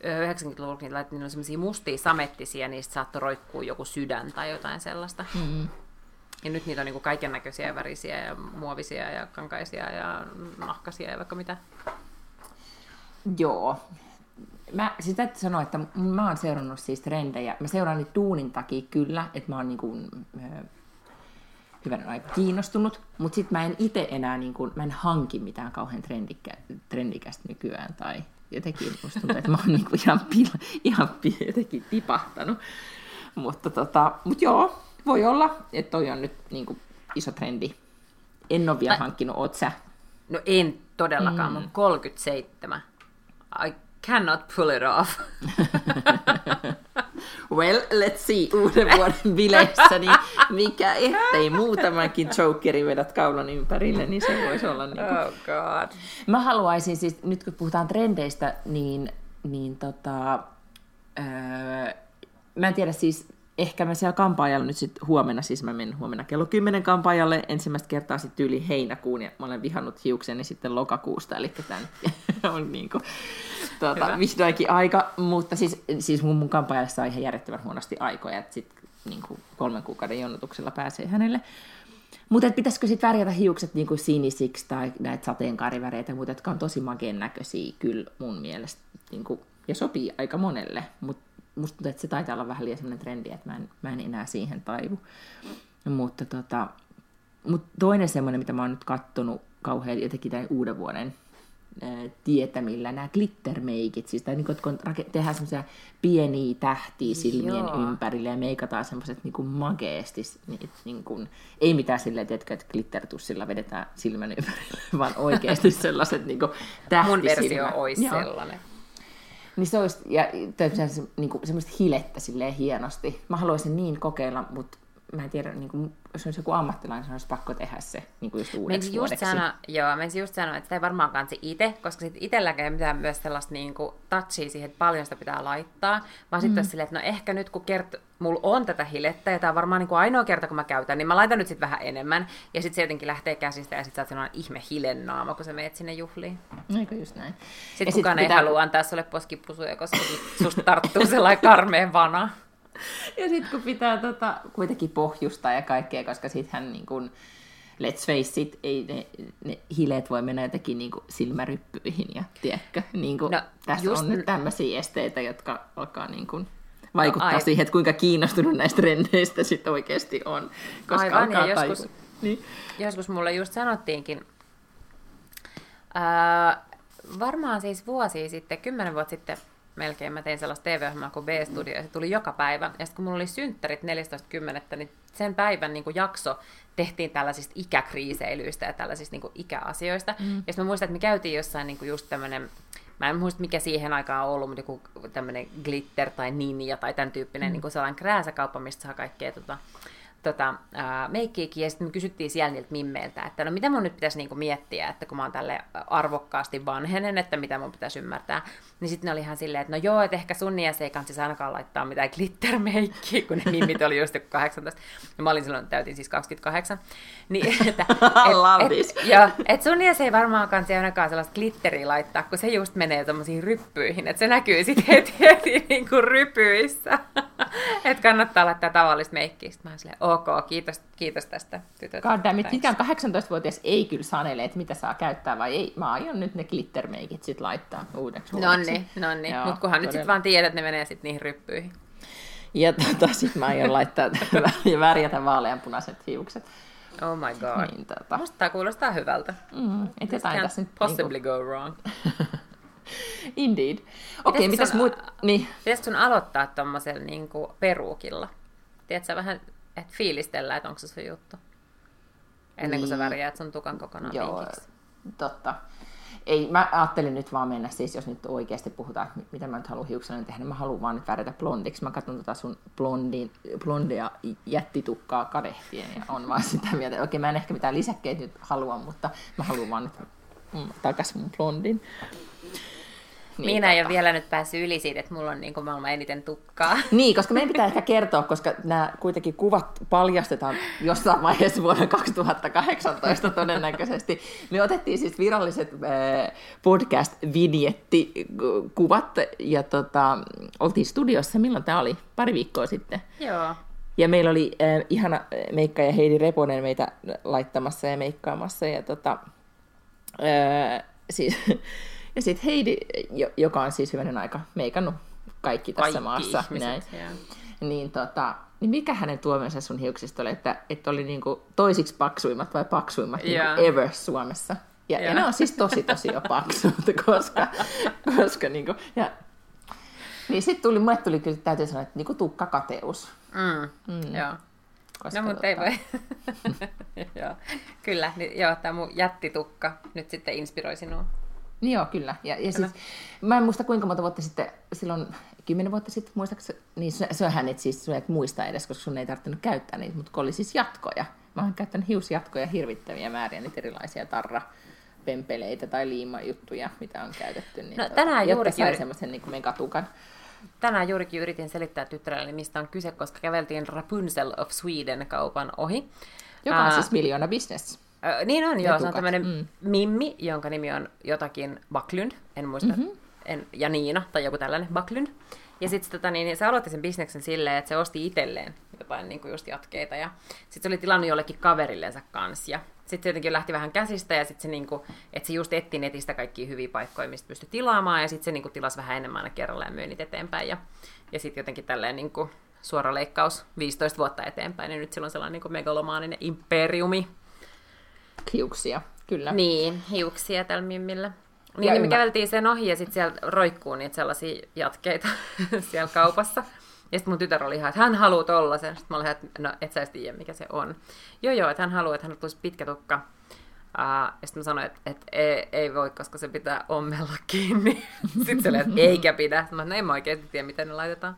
90-luvulla niin laitettiin niin semmoisia mustia samettisia, niistä saattoi roikkua joku sydän tai jotain sellaista. Mm. Ja nyt niitä on niin kaiken näköisiä värisiä ja muovisia ja kankaisia ja nahkaisia ja vaikka mitä. Joo, mä sitä täytyy sanoa, että mä oon seurannut siis trendejä. Mä seuraan niitä duunin takia kyllä, että mä oon niin kuin, hyvän aika kiinnostunut, mutta sitten mä en itse enää, niin kuin, mä en hanki mitään kauhean trendikä, trendikästä nykyään tai jotenkin musta tuntuu, että mä oon niin kuin ihan, pila, ihan jotenkin tipahtanut. Mutta tota, mut joo, voi olla, että toi on nyt niin kuin iso trendi. En ole vielä hankkinut, oot sä? No en todellakaan, mm. 37. I cannot pull it off. well, let's see uuden vuoden bileissä, niin mikä ettei muutamankin jokeri vedät kaulan ympärille, niin se voisi olla niin kuin... Oh god. Mä haluaisin siis, nyt kun puhutaan trendeistä, niin, niin tota, öö, mä en tiedä siis, ehkä mä siellä kampaajalla nyt sitten huomenna, siis mä menen huomenna kello 10 kampaajalle ensimmäistä kertaa sitten yli heinäkuun ja mä olen vihannut hiukseni sitten lokakuusta, eli tämän on niin kuin, tuota, vihdoinkin aika, mutta siis, siis mun, mun kampaajalle saa ihan järjettömän huonosti aikoja, että sitten niin kuin kolmen kuukauden jonotuksella pääsee hänelle. Mutta pitäisikö sitten värjätä hiukset niin kuin sinisiksi tai näitä sateenkaariväreitä ja muuta, jotka on tosi makeen näköisiä kyllä mun mielestä. Niin kuin, ja sopii aika monelle, mutta musta tuntuu, että se taitaa olla vähän liian sellainen trendi, että mä en, mä en enää siihen taivu. Mutta tota, mut toinen semmoinen, mitä mä oon nyt kattonut kauhean jotenkin tämän uuden vuoden tietämillä nämä glittermeikit, siis tai niin kuin, kun tehdään semmoisia pieniä tähtiä silmien Joo. ympärille ja meikataan semmoiset niin mageesti, niin, niin kuin, ei mitään silleen, että, että glittertussilla vedetään silmän ympärille, vaan oikeasti sellaiset niin tähtisilmät. Mun versio olisi Joo. sellainen. Niin se olisi, ja niin kuin, semmoista hilettä silleen hienosti. Mä haluaisin niin kokeilla, mutta mä en tiedä, niin kuin, jos olisi joku ammattilainen, olisi pakko tehdä se niin kuin just uudeksi just vuodeksi. Sano, joo, mä just sanoa, että sitä ei varmaan kansi itse, koska sit itselläkään ei mitään myös sellaista niin kuin, touchia siihen, että paljon sitä pitää laittaa, vaan sitten mm. silleen, että no ehkä nyt kun kert, mulla on tätä hilettä, ja tämä on varmaan niin kuin ainoa kerta, kun mä käytän, niin mä laitan nyt sitten vähän enemmän, ja sitten se jotenkin lähtee käsistä, ja sitten sä oot sellainen ihme hilennaama, kun sä meet sinne juhliin. Eikö just näin. Sitten ja kukaan sit pitää... ei halua antaa sulle poskipusuja, koska susta tarttuu sellainen karmeen vana. ja sitten kun pitää tota, kuitenkin pohjustaa ja kaikkea, koska sittenhän niin kun, let's face it, ei ne, ne hileet voi mennä jotenkin niin kuin silmäryppyihin ja tiedätkö, niin kuin, no, tässä just... on nyt tämmöisiä esteitä, jotka alkaa niin kuin, vaikuttaa no, siihen, että kuinka kiinnostunut näistä trendeistä sitten oikeasti on. Koska Aivan, alkaa ja joskus, niin. joskus mulle just sanottiinkin, ää, varmaan siis vuosi sitten, kymmenen vuotta sitten, melkein mä tein sellaista TV-ohjelmaa kuin B-Studio, ja se tuli joka päivä. Ja sitten kun mulla oli synttärit 14.10., niin sen päivän niin kuin jakso tehtiin tällaisista ikäkriiseilyistä ja tällaisista niin kuin ikäasioista. Mm. Ja sitten mä muistan, että me käytiin jossain niin kuin just tämmöinen, mä en muista mikä siihen aikaan on ollut, mutta joku tämmöinen glitter tai ninja tai tämän tyyppinen mm. niin kuin sellainen krääsäkauppa, mistä saa kaikkea tota, tota, meikkiäkin, ja sitten me kysyttiin siellä niiltä mimmeiltä, että no mitä mun nyt pitäisi niinku miettiä, että kun mä oon tälle arvokkaasti vanhenen, että mitä mun pitäisi ymmärtää, niin sitten ne oli ihan silleen, että no joo, että ehkä sun niäs ei kansi ainakaan laittaa mitään glittermeikkiä, kun ne mimmit oli just 18, ja mä olin silloin, täytin siis 28, niin että et, et, ja, et sun niäs ei varmaan kansi ainakaan sellaista glitteriä laittaa, kun se just menee tommosiin ryppyihin, että se näkyy sitten heti, heti niin kuin rypyissä, että kannattaa laittaa tavallista meikkiä. Sitten mä silleen, ok, kiitos, kiitos tästä tytöt. Goddammit, mikään 18-vuotias ei kyllä sanele, että mitä saa käyttää vai ei. Mä aion nyt ne glittermeikit sit laittaa uudeksi No niin, no niin. Mutta kunhan nyt sitten vaan tiedät, että ne menee sitten niihin ryppyihin. Ja tota, sit mä aion laittaa ja värjätä vaaleanpunaiset hiukset. Oh my god. Niin, tota. Musta tämä kuulostaa hyvältä. Mm, et jotain tässä nyt possibly niinku... go wrong. Indeed. Okei, okay, mitäs muut? Niin. Pitäisikö sun aloittaa tuommoisella niin peruukilla? Tiedätkö vähän että fiilistellään, että onko se sun juttu. Ennen kuin niin. sä värjäät sun tukan kokonaan Joo, pinkiksi. totta. Ei, mä ajattelin nyt vaan mennä siis, jos nyt oikeasti puhutaan, että mitä mä nyt haluan hiuksella tehdä, niin mä haluan vaan nyt värjätä blondiksi. Mä katson tota sun blondin, blondia jättitukkaa kadehtien ja on vaan sitä mieltä, okei mä en ehkä mitään lisäkkeitä nyt halua, mutta mä haluan vaan nyt mm, takas mun blondin. Niin, Minä tota. en ole vielä nyt päässyt yli siitä, että mulla on niin kuin maailman eniten tukkaa. Niin, koska meidän pitää ehkä kertoa, koska nämä kuitenkin kuvat paljastetaan jossain vaiheessa vuonna 2018 todennäköisesti. Me otettiin siis viralliset äh, podcast-vinjettikuvat ja tota, oltiin studiossa, milloin tämä oli? Pari viikkoa sitten. Joo. Ja meillä oli äh, ihana meikka ja Heidi Reponen meitä laittamassa ja meikkaamassa. Ja tota, äh, siis, ja sitten Heidi, joka on siis hyvänen aika meikannut kaikki tässä kaikki maassa. Ihmiset, näin. Niin, tota, niin mikä hänen tuomionsa sun hiuksista oli, että, että oli niinku toisiksi paksuimmat vai paksuimmat yeah. niinku ever Suomessa? Ja, yeah. ja ne on siis tosi tosi jo paksut, koska, koska niinku, ja, niin sitten tuli, mulle tuli kyllä, täytyy sanoa, että niinku tukkakateus. Mm, mm. Joo. Koska no, mutta ei tota- voi. joo. Kyllä, niin, joo, tämä mun jättitukka nyt sitten inspiroi sinua. Niin joo, kyllä. Ja, ja kyllä. Siis, mä en muista kuinka monta vuotta sitten, silloin kymmenen vuotta sitten muistaakseni, niin se, on et siis, sun et muista edes, koska sun ei tarvinnut käyttää niitä, mutta kun oli siis jatkoja. Mä oon käyttänyt hiusjatkoja hirvittäviä määriä, niitä erilaisia tarra pempeleitä tai liimajuttuja, mitä on käytetty. Niin no, tänään juuri sai semmoisen niin megatukan. Tänään juurikin yritin selittää tyttärelle, mistä on kyse, koska käveltiin Rapunzel of Sweden kaupan ohi. Joka on uh, siis miljoona business. Niin on, joo. Se on tämmöinen mm. Mimmi, jonka nimi on jotakin Baklund, en muista, mm-hmm. en, ja Niina, tai joku tällainen Baklund. Ja sitten tota, niin, se aloitti sen bisneksen silleen, että se osti itselleen jotain niin kuin just jatkeita. Ja sitten se oli tilannut jollekin kaverillensa kanssa. Ja sitten se jotenkin lähti vähän käsistä ja sitten se, niin kuin, että se just etti netistä kaikkia hyviä paikkoja, mistä pystyi tilaamaan. Ja sitten se niin kuin, tilasi vähän enemmän aina kerralla ja myy niitä eteenpäin. Ja, ja sitten jotenkin tälleen niin kuin, suora leikkaus 15 vuotta eteenpäin. Niin nyt sillä on sellainen niin kuin megalomaaninen imperiumi. Hiuksia, kyllä. Niin, hiuksia tällä mimmillä. Niin, niin me käveltiin sen ohi ja sitten siellä roikkuu niitä sellaisia jatkeita siellä kaupassa. Ja sitten mun tytär oli ihan, että hän haluaa tollasen. Sitten mä olin, että no et sä edes tiedä, mikä se on. Joo joo, että hän haluaa, että hän tulisi pitkä tukka. Uh, ja sitten mä sanoin, että, että ei, ei voi, koska se pitää ommella kiinni. sitten se oli, että eikä pidä. Sitten mä no en mä oikeasti tiedä, miten ne laitetaan.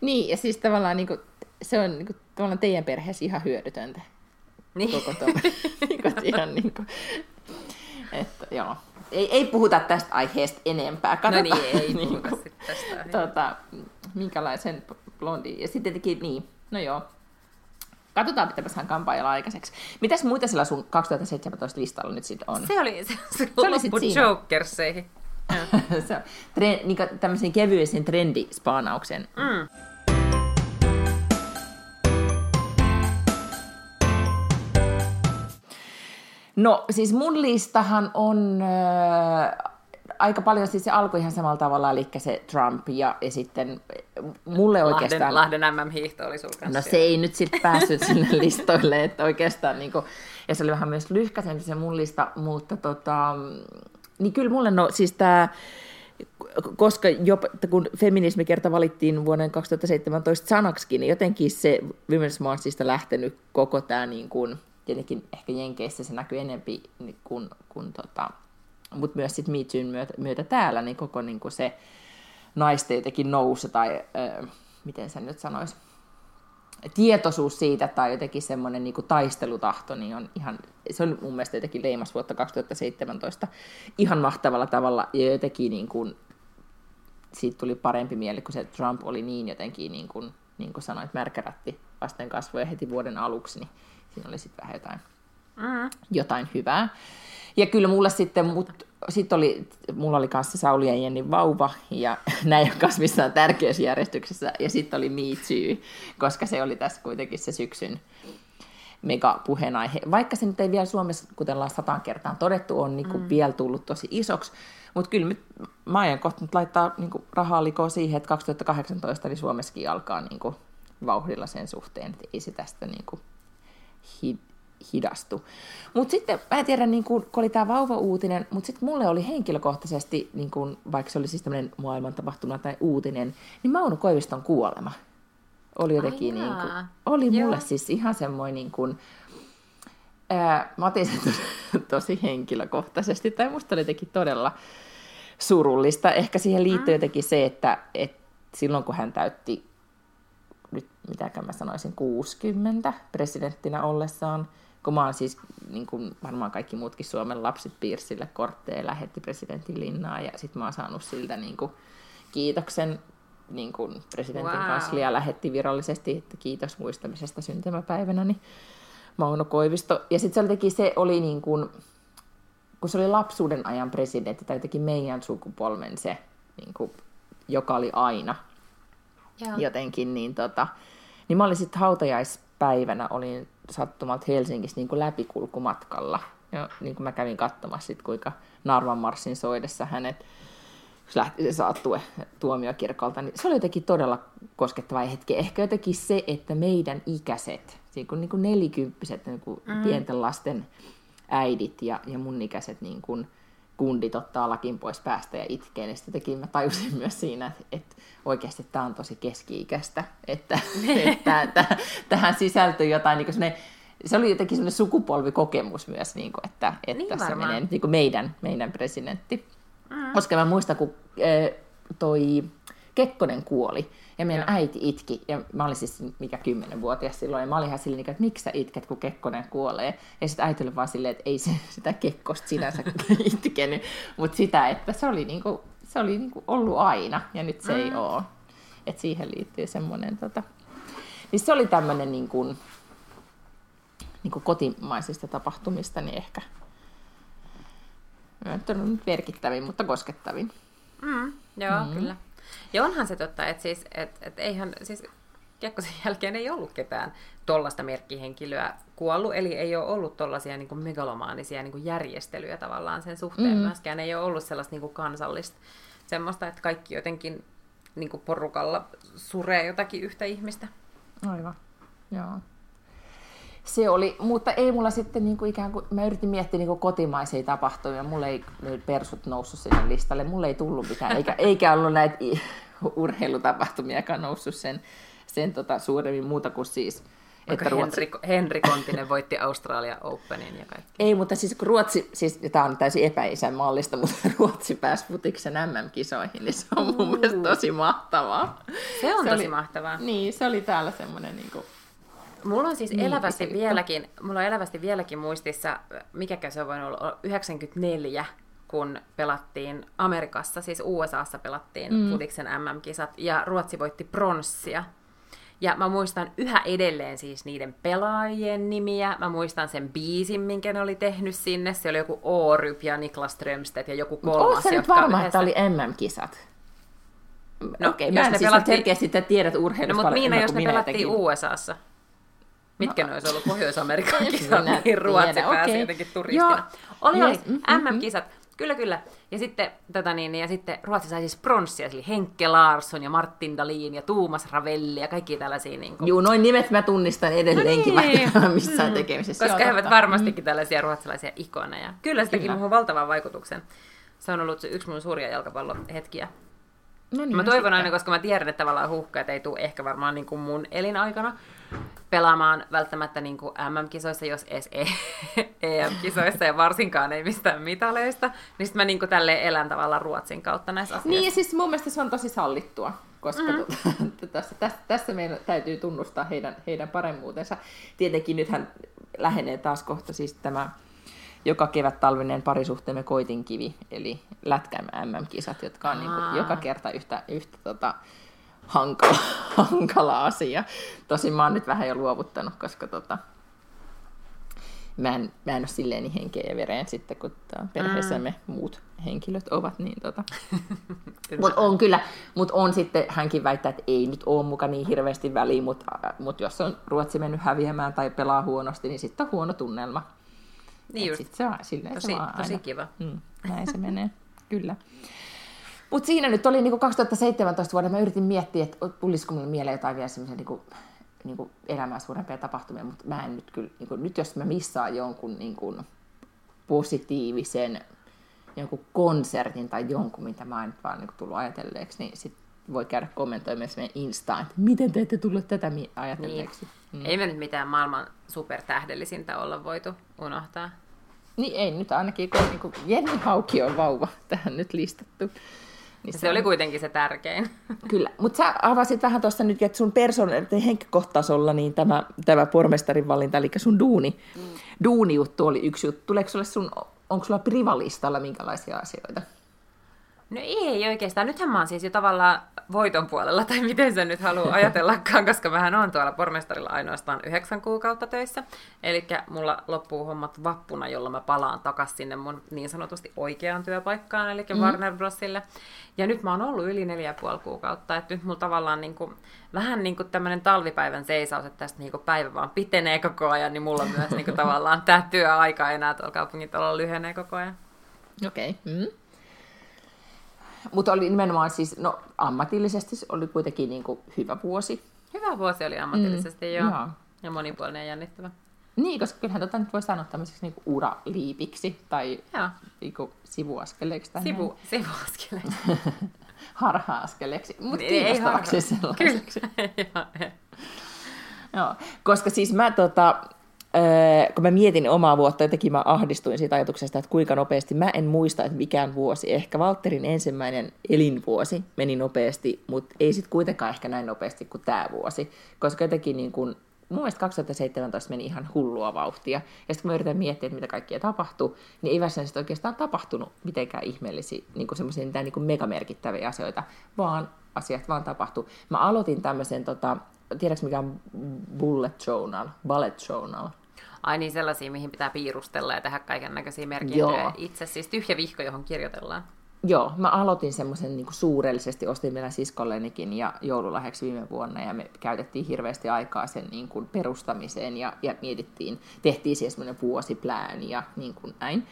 Niin, ja siis tavallaan niin kuin, se on niin kuin, tavallaan teidän perheessä ihan hyödytöntä. Niin. Koko tuo, niin ihan niin kuin, että joo ei, ei puhuta tästä aiheesta enempää. Katsotaan, no niin, ei niin kuin, tästä tota, minkälaisen blondi. Ja sitten tietenkin, niin, no joo. Katsotaan, mitä saan kampaajalla aikaiseksi. Mitäs muita sillä sun 2017 listalla nyt sitten on? Se oli se, se, se oli sit Jokerseihin. se on tre, niin tämmöisen kevyisen trendispaanauksen. Mm. No siis mun listahan on äh, aika paljon, siis se alkoi ihan samalla tavalla, eli se Trump ja, ja sitten mulle Lahden, oikeastaan... Lahden MM-hiihto oli sun kanssa. No se ei nyt sitten päässyt sinne listoille, että oikeastaan niin kuin, ja se oli vähän myös lyhkäisempi se mun lista, mutta tota, niin kyllä mulle no siis tämä koska jopa, kun feminismi kerta valittiin vuoden 2017 sanaksikin, niin jotenkin se Women's Marchista lähtenyt koko tämä niin kuin, tietenkin ehkä Jenkeissä se näkyy enempi niin kuin, kuin tota, mutta myös sitten Me myötä, myötä, täällä, niin koko niin kuin se naisten jotenkin nousu tai ö, miten sen nyt sanoisi, tietoisuus siitä tai jotenkin semmoinen niin taistelutahto, niin on ihan, se on mun mielestä jotenkin leimas vuotta 2017 ihan mahtavalla tavalla ja jotenkin niin kuin, siitä tuli parempi mieli, kun se Trump oli niin jotenkin, niin kuin, niin kuin sanoit, märkärätti vasten kasvoja heti vuoden aluksi, niin siinä oli sitten vähän jotain, mm. jotain hyvää. Ja kyllä mulle sitten, mut, sit oli, mulla oli kanssa Sauli ja Jenni vauva, ja näin on kanssa missään tärkeysjärjestyksessä, ja sitten oli Me Too, koska se oli tässä kuitenkin se syksyn mega puheenaihe. Vaikka se nyt ei vielä Suomessa, kuten ollaan sataan kertaan todettu, on niin mm. vielä tullut tosi isoksi, mutta kyllä nyt, mä aion kohta nyt laittaa niin kuin rahaa likoon siihen, että 2018 niin Suomessakin alkaa niin kuin vauhdilla sen suhteen, että ei se tästä niin kuin hi, hidastu. Mutta sitten mä en tiedä, niin kun, kun oli tämä vauva-uutinen, mutta sitten mulle oli henkilökohtaisesti, niin kun, vaikka se oli siis tämmöinen maailman tapahtuma tai uutinen, niin Mauno Koiviston kuolema oli jotenkin, niin kun, oli Joo. mulle siis ihan semmoinen niin kun, ää, mä otin sen tosi, tosi henkilökohtaisesti, tai musta oli jotenkin todella surullista. Ehkä siihen liittyy mm. jotenkin se, että, että silloin kun hän täytti mitäkään mä sanoisin, 60 presidenttinä ollessaan, kun mä oon siis, niin kuin varmaan kaikki muutkin Suomen lapset piirsille kortteja lähetti presidentin linnaa ja sitten mä oon saanut siltä niin kuin, kiitoksen niin kuin presidentin wow. kanslia lähetti virallisesti, että kiitos muistamisesta syntymäpäivänä, niin Mauno Koivisto. Ja sitten se se oli niin kuin, kun se oli lapsuuden ajan presidentti, tai jotenkin meidän sukupolven se, niin kuin, joka oli aina Joo. jotenkin, niin, tota, niin mä olin sitten hautajaispäivänä, olin sattumalta Helsingissä niin kuin läpikulkumatkalla. Ja niin kuin mä kävin katsomassa sit, kuinka Narvan marssin soidessa hänet lähti se saattue tuomiokirkolta, niin se oli jotenkin todella koskettava hetki. Ehkä jotenkin se, että meidän ikäiset, niin kuin, niin kuin nelikymppiset niin kuin mm. pienten lasten äidit ja, ja mun ikäiset niin kuin kundit ottaa lakin pois päästä ja itkee, niin sitten mä tajusin myös siinä, että, että oikeasti tämä on tosi keski-ikäistä, että, että, että tähän sisältyy jotain niin kuin se oli jotenkin sellainen sukupolvikokemus myös, niin kuin, että, että niin tässä varmaan. menee niin kuin meidän, meidän presidentti. Mm. Koska mä muistan, kun äh, toi Kekkonen kuoli, ja meidän Joo. äiti itki, ja mä olin siis mikä kymmenenvuotias silloin, ja mä olin ihan silleen, että miksi sä itket, kun Kekkonen kuolee. Ja sitten äiti oli vaan silleen, että ei se sitä Kekkosta sinänsä itkenyt, mutta sitä, että se oli, niinku, se oli niinku ollut aina, ja nyt se mm. ei ole. Että siihen liittyy semmoinen, tota... niin se oli tämmöinen niinku, niinku kotimaisista tapahtumista, niin ehkä merkittävin, mutta koskettavin. Mm, joo, mm. kyllä. Ja onhan se totta, että siis, et, et eihän, siis Kekkosen jälkeen ei ollut ketään tollasta merkkihenkilöä kuollut, eli ei ole ollut tollaisia niin megalomaanisia niin kuin järjestelyjä tavallaan sen suhteen. Mm. Myöskään ei ole ollut sellaista niin kuin kansallista semmoista, että kaikki jotenkin niin kuin porukalla suree jotakin yhtä ihmistä. Aivan, joo se oli, mutta ei mulla sitten niin kuin ikään kuin, mä yritin miettiä niin kuin kotimaisia tapahtumia, mulla ei persut noussut sinne listalle, mulla ei tullut mitään, eikä, eikä ollut näitä urheilutapahtumiakaan noussut sen, sen tota, suuremmin muuta kuin siis että Ruotsi... Henri, Henri Kontinen voitti Australia Openin ja kaikki. Ei, mutta siis kun Ruotsi, siis tämä on täysin epäisänmaallista, mutta Ruotsi pääsi futiksen MM-kisoihin, niin se on mun mielestä tosi mahtavaa. Se on se tosi oli, mahtavaa. Niin, se oli täällä semmoinen niin kuin, Mulla on siis niin, elävästi, vieläkin, mulla on elävästi vieläkin muistissa, mikä se on voinut olla, 94, kun pelattiin Amerikassa, siis USAssa pelattiin mm. futiksen MM-kisat, ja Ruotsi voitti pronssia. Ja mä muistan yhä edelleen siis niiden pelaajien nimiä. Mä muistan sen biisin, minkä ne oli tehnyt sinne. Se oli joku Oryp ja Niklas Strömstedt ja joku kolmas. Oletko nyt varma, yhdessä... että oli MM-kisat? No, Okei, okay, mä en siis pelattiin... selkeästi tiedät urheilusta No, mutta Miina, jos ne pelattiin USAssa. Mitkä no. ne olisi ollut Pohjois-Amerikan kisat, niin Ruotsi tiedä. pääsi okay. jotenkin turistina. Joo. Oli, yes. oli. MM-kisat. Kyllä, kyllä. Ja sitten, tota niin, ja sitten Ruotsi sai siis pronssia, eli Henkke Larsson ja Martin Dahlin ja Tuumas Ravelli ja kaikki tällaisia. Niin kuin... Joo, noin nimet mä tunnistan edelleenkin, no niin. vaikka missään mm. tekemisessä. Koska he ovat varmastikin mm. tällaisia ruotsalaisia ikoneja. Kyllä se teki muuhun valtavan vaikutuksen. Se on ollut yksi mun suuria jalkapallohetkiä. No niin, mä toivon sitten. aina, koska mä tiedän, että tavallaan huhkajat ei tule ehkä varmaan niin kuin mun elinaikana pelaamaan välttämättä niin kuin MM-kisoissa, jos edes EM-kisoissa ja varsinkaan ei mistään mitaleista, niin sitten mä niin kuin tälleen elän tavallaan Ruotsin kautta näissä asioissa. Niin, siis mun mielestä se on tosi sallittua, koska mm-hmm. tuota, tässä, tässä, tässä meidän täytyy tunnustaa heidän, heidän paremmuutensa. Tietenkin nythän lähenee taas kohta siis tämä joka kevät talvinen parisuhteemme koitinkivi, eli lätkämme MM-kisat, jotka on niin kuin joka kerta yhtä, yhtä tota, hankala, hankala asia. Tosin mä oon nyt vähän jo luovuttanut, koska tota, mä, en, mä en ole silleen niin henkeä ja vereen sitten, kun perheessämme mm. muut henkilöt ovat. Niin tota. mutta on kyllä, mutta on sitten, hänkin väittää, että ei nyt ole muka niin hirveästi väliä, mutta mut jos on Ruotsi mennyt häviämään tai pelaa huonosti, niin sitten on huono tunnelma. Niin just. Sit se on, silleen tosi, se vaan tosi aina. kiva. Mm, näin se menee, kyllä. Mutta siinä nyt oli niin 2017 vuonna, mä yritin miettiä, että tulisiko mulle mieleen jotain vielä semmoisia niin niin elämää suurempia tapahtumia, mutta mä en nyt kyllä, niin kuin, nyt jos mä missaan jonkun niin kuin, positiivisen jonkun konsertin tai jonkun, mitä mä en nyt vaan niin kuin, tullut ajatelleeksi, niin sit voi käydä kommentoimaan meidän Instaan, että miten te ette tulleet tätä ajatelleeksi. Niin. Mm. Ei me nyt mitään maailman supertähdellisintä olla voitu unohtaa. Niin ei nyt ainakin, kun niin kuin Jenni Hauki on vauva tähän nyt listattu. Niin se, se oli kuitenkin se tärkein. Kyllä, mutta sä avasit vähän tuossa nyt, että sun persoon- henkilökohtaisella niin tämä, tämä pormestarin valinta, eli sun duuni, mm. duuni-juttu oli yksi juttu. Tuleeko sulle sun, onko sulla privalistalla minkälaisia asioita? No ei oikeastaan. Nythän mä oon siis jo tavallaan voiton puolella, tai miten se nyt haluaa ajatellakaan, koska mähän on tuolla pormestarilla ainoastaan yhdeksän kuukautta töissä. Eli mulla loppuu hommat vappuna, jolloin mä palaan takaisin sinne mun niin sanotusti oikeaan työpaikkaan, eli mm-hmm. Warner Brosille. Ja nyt mä oon ollut yli neljä ja puoli kuukautta, että nyt mulla tavallaan niin kuin, vähän niin kuin tämmöinen talvipäivän seisaus, että tästä niin kuin päivä vaan pitenee koko ajan, niin mulla myös niin kuin tavallaan tämä työaika enää tuolla kaupungintalolla lyhenee koko ajan. Okei. Okay. Mm. Mutta oli nimenomaan siis, no ammatillisesti oli kuitenkin niin kuin hyvä vuosi. Hyvä vuosi oli ammatillisesti, mm, joo. joo. Ja monipuolinen ja jännittävä. Niin, koska kyllähän tota nyt voi sanoa tämmöiseksi niin uraliipiksi tai niin kuin sivuaskeleeksi. Tai Sivu, sivuaskeleeksi. Harha-askeleeksi, mutta kiinnostavaksi sellaiseksi. Joo, koska siis mä tota, Öö, kun mä mietin omaa vuotta, jotenkin mä ahdistuin siitä ajatuksesta, että kuinka nopeasti, mä en muista, että mikään vuosi, ehkä Valterin ensimmäinen elinvuosi meni nopeasti, mutta ei sitten kuitenkaan ehkä näin nopeasti kuin tämä vuosi, koska jotenkin niin kun, mun mielestä 2017 meni ihan hullua vauhtia, ja sitten kun mä yritän miettiä, että mitä kaikkea tapahtui, niin ei varsinaisesti oikeastaan tapahtunut mitenkään ihmeellisiä, niin semmoisia niin megamerkittäviä asioita, vaan asiat vaan tapahtui. Mä aloitin tämmöisen, tota, tiedätkö mikä on bullet journal, bullet journal? Ai niin, sellaisia, mihin pitää piirustella ja tehdä kaiken näköisiä merkintöjä itse, siis tyhjä vihko, johon kirjoitellaan. Joo, mä aloitin semmoisen niin suurellisesti, ostin vielä siskollenikin ja joululahjaksi viime vuonna ja me käytettiin hirveästi aikaa sen niin kuin perustamiseen ja, ja mietittiin, tehtiin siis semmoinen vuosiplääni ja niin kuin näin.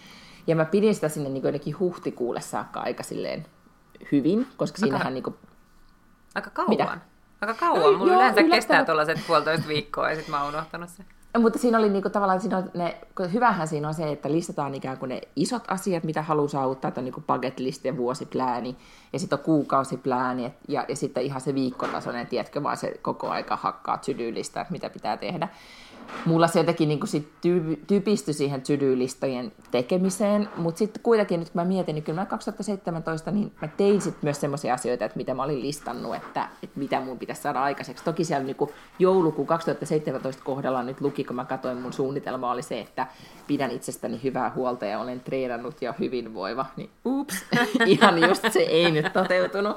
Ja mä pidin sitä sinne niin kuin huhtikuulle saakka aika silleen hyvin, koska aika, siinähän niin kuin... Aika kauan. Mitä? Aika kauan. Mulla joo, yleensä kestää tuollaiset puolitoista viikkoa ja sitten mä oon unohtanut sen. Mutta siinä oli niinku tavallaan, siinä on ne, hyvähän siinä on se, että listataan ikään kuin ne isot asiat, mitä haluaa saavuttaa, että on niinku bucket list ja vuosiplääni, ja sitten on kuukausiplääni, et, ja, ja sitten ihan se viikkotasoinen, tiedätkö, vaan se koko aika hakkaa tydyylistä, mitä pitää tehdä mulla se jotenkin niin kuin sit typistyi siihen to-do-listojen tekemiseen, mutta sitten kuitenkin nyt kun mä mietin, niin kyllä mä 2017 niin mä tein sitten myös semmoisia asioita, että mitä mä olin listannut, että, että mitä mun pitäisi saada aikaiseksi. Toki siellä niin joulukuun 2017 kohdalla nyt luki, kun mä katsoin mun suunnitelma, oli se, että pidän itsestäni hyvää huolta ja olen treenannut ja hyvinvoiva, niin ups, ihan just se ei nyt toteutunut.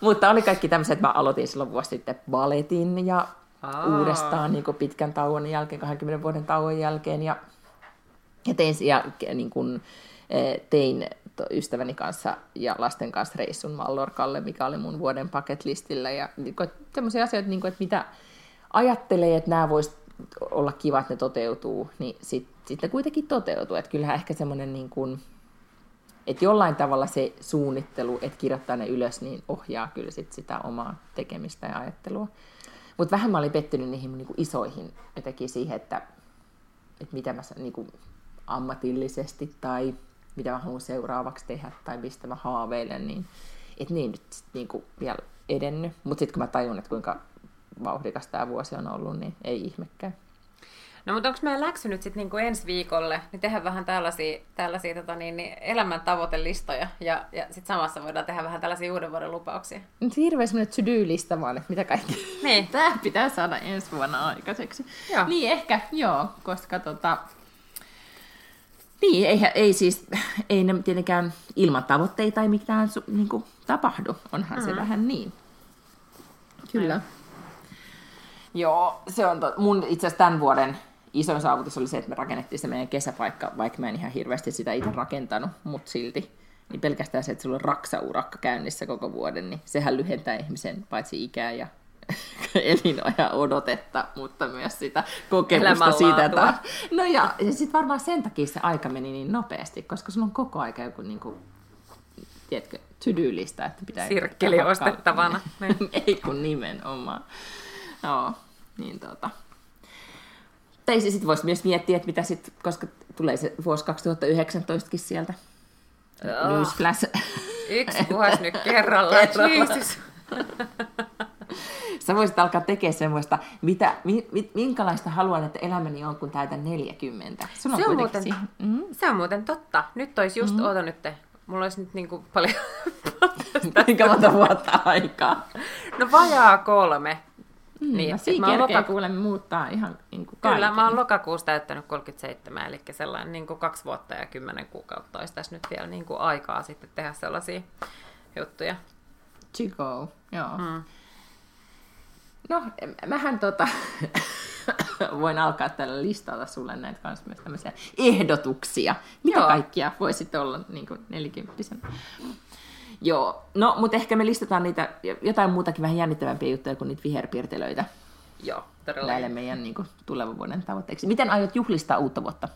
Mutta oli kaikki tämmöiset, että mä aloitin silloin vuosi sitten balletin ja Aa. uudestaan niin pitkän tauon jälkeen, 20 vuoden tauon jälkeen. Ja, ja tein, ja, niin kuin, e, tein ystäväni kanssa ja lasten kanssa reissun Mallorkalle, mikä oli mun vuoden paketlistillä. Ja niin kuin, sellaisia asioita, niin kuin, että mitä ajattelee, että nämä voisi olla kiva, että ne toteutuu, niin sitten sit kuitenkin toteutuu. Että kyllähän ehkä semmoinen niin kuin, että jollain tavalla se suunnittelu, että kirjoittaa ne ylös, niin ohjaa kyllä sit sitä omaa tekemistä ja ajattelua. Mutta vähän mä olin pettynyt niihin niin kuin isoihin jotenkin siihen, että, että mitä mä niin kuin ammatillisesti tai mitä mä haluan seuraavaksi tehdä tai mistä mä haaveilen, niin että niin nyt sit niin kuin vielä edennyt. Mutta sitten kun mä tajun, että kuinka vauhdikas tämä vuosi on ollut, niin ei ihmekään. No mutta onko meidän läksy nyt sitten niinku ensi viikolle, niin tehdä vähän tällaisia, tällaisia tota niin, niin elämän tavoitelistoja ja, ja sitten samassa voidaan tehdä vähän tällaisia uuden vuoden lupauksia. Nyt hirveä semmoinen to-do-lista vaan, että mitä kaikki niin. tämä pitää saada ensi vuonna aikaiseksi. Joo. Niin ehkä, joo, koska tota, niin, ei, ei siis, ei ne tietenkään ilman tavoitteita ei mitään niin kuin, tapahdu, onhan mm-hmm. se vähän niin. Kyllä. Aivan. Joo, se on to, mun itse asiassa tämän vuoden isoin saavutus oli se, että me rakennettiin se meidän kesäpaikka, vaikka mä en ihan hirveästi sitä itse rakentanut, mutta silti. Niin pelkästään se, että sulla on raksaurakka käynnissä koko vuoden, niin sehän lyhentää ihmisen paitsi ikää ja elinajan odotetta, mutta myös sitä kokemusta siitä, että... No ja, ja sitten varmaan sen takia se aika meni niin nopeasti, koska sulla on koko aika joku niin kuin, tiedätkö, to-do-lista, että pitää... Sirkkeli ostettavana. Ei kun nimenomaan. Joo, niin tota... Tai sitten voisi myös miettiä, että mitä sitten, koska tulee se vuosi 2019kin sieltä. Oh. Newsflash. Yksi vuosi nyt kerrallaan. Jesus. Sä voisit alkaa tekemään semmoista, mitä, mi, minkälaista haluan, että elämäni on, kun täytän 40. Sun on se, on muuten, mm-hmm. se on muuten totta. Nyt olisi just, mm-hmm. oota nyt, mulla olisi nyt niin kuin paljon Kuinka monta vuotta aikaa? No vajaa kolme. Mm, Niin, mä oon kerkeä loka- kuulemme muuttaa ihan niin kuin Kyllä, mä oon lokakuussa täyttänyt 37, eli sellainen niin kuin kaksi vuotta ja kymmenen kuukautta olisi tässä nyt vielä niin kuin aikaa sitten tehdä sellaisia juttuja. To go, joo. Mm. No, mähän tota, voin alkaa tällä listata sulle näitä kanssa myös tämmöisiä ehdotuksia. Mitä Joo. kaikkia voisit olla niin kuin nelikymppisen? Joo, no, mutta ehkä me listataan niitä jotain muutakin vähän jännittävämpiä juttuja kuin niitä viherpiirtelöitä Joo, todella. näille meidän niin kuin, tulevan vuoden tavoitteeksi. Miten aiot juhlistaa uutta vuotta?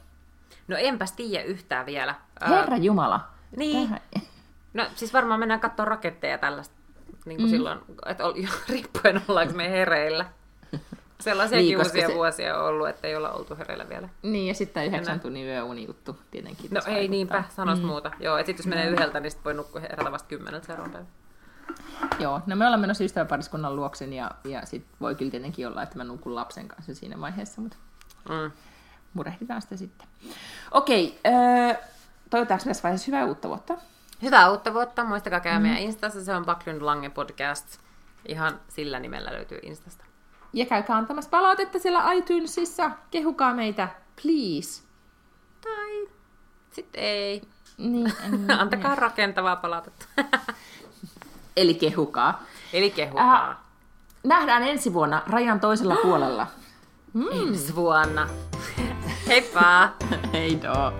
No enpäs tiedä yhtään vielä. Herra Jumala. Niin. Tähän- No siis varmaan mennään katsomaan raketteja ja tällaista niin kuin mm. silloin, että riippuen ollaanko me hereillä. Sellaisiakin Niin, uusia se- vuosia on ollut, että ei olla oltu hereillä vielä. Niin, ja sitten yhdeksän tunnin yöuni juttu tietenkin. No ei vaikuttaa. niinpä, sanois mm. muuta. Joo, et sit jos menee yhdeltä, niin sit voi nukkua herätä vasta kymmeneltä seuraavan päivän. Joo, no me ollaan menossa ystäväpariskunnan luoksen ja, ja sit voi kyllä tietenkin olla, että mä nukun lapsen kanssa siinä vaiheessa, mutta Mm. murehditaan sitä sitten. Okei, öö, toivotetaanko tässä vaiheessa hyvää uutta vuotta? Hyvää uutta vuotta. Muistakaa käydä mm. meidän Instassa. Se on Backlund Lange Podcast. Ihan sillä nimellä löytyy Instasta. Ja käykää antamassa palautetta siellä iTunesissa. Kehukaa meitä, please. Tai sitten ei. Niin, mm, Antakaa rakentavaa palautetta. Eli kehukaa. Eli kehukaa. Äh, nähdään ensi vuonna rajan toisella puolella. Ensi vuonna. Heippa! Hei doo.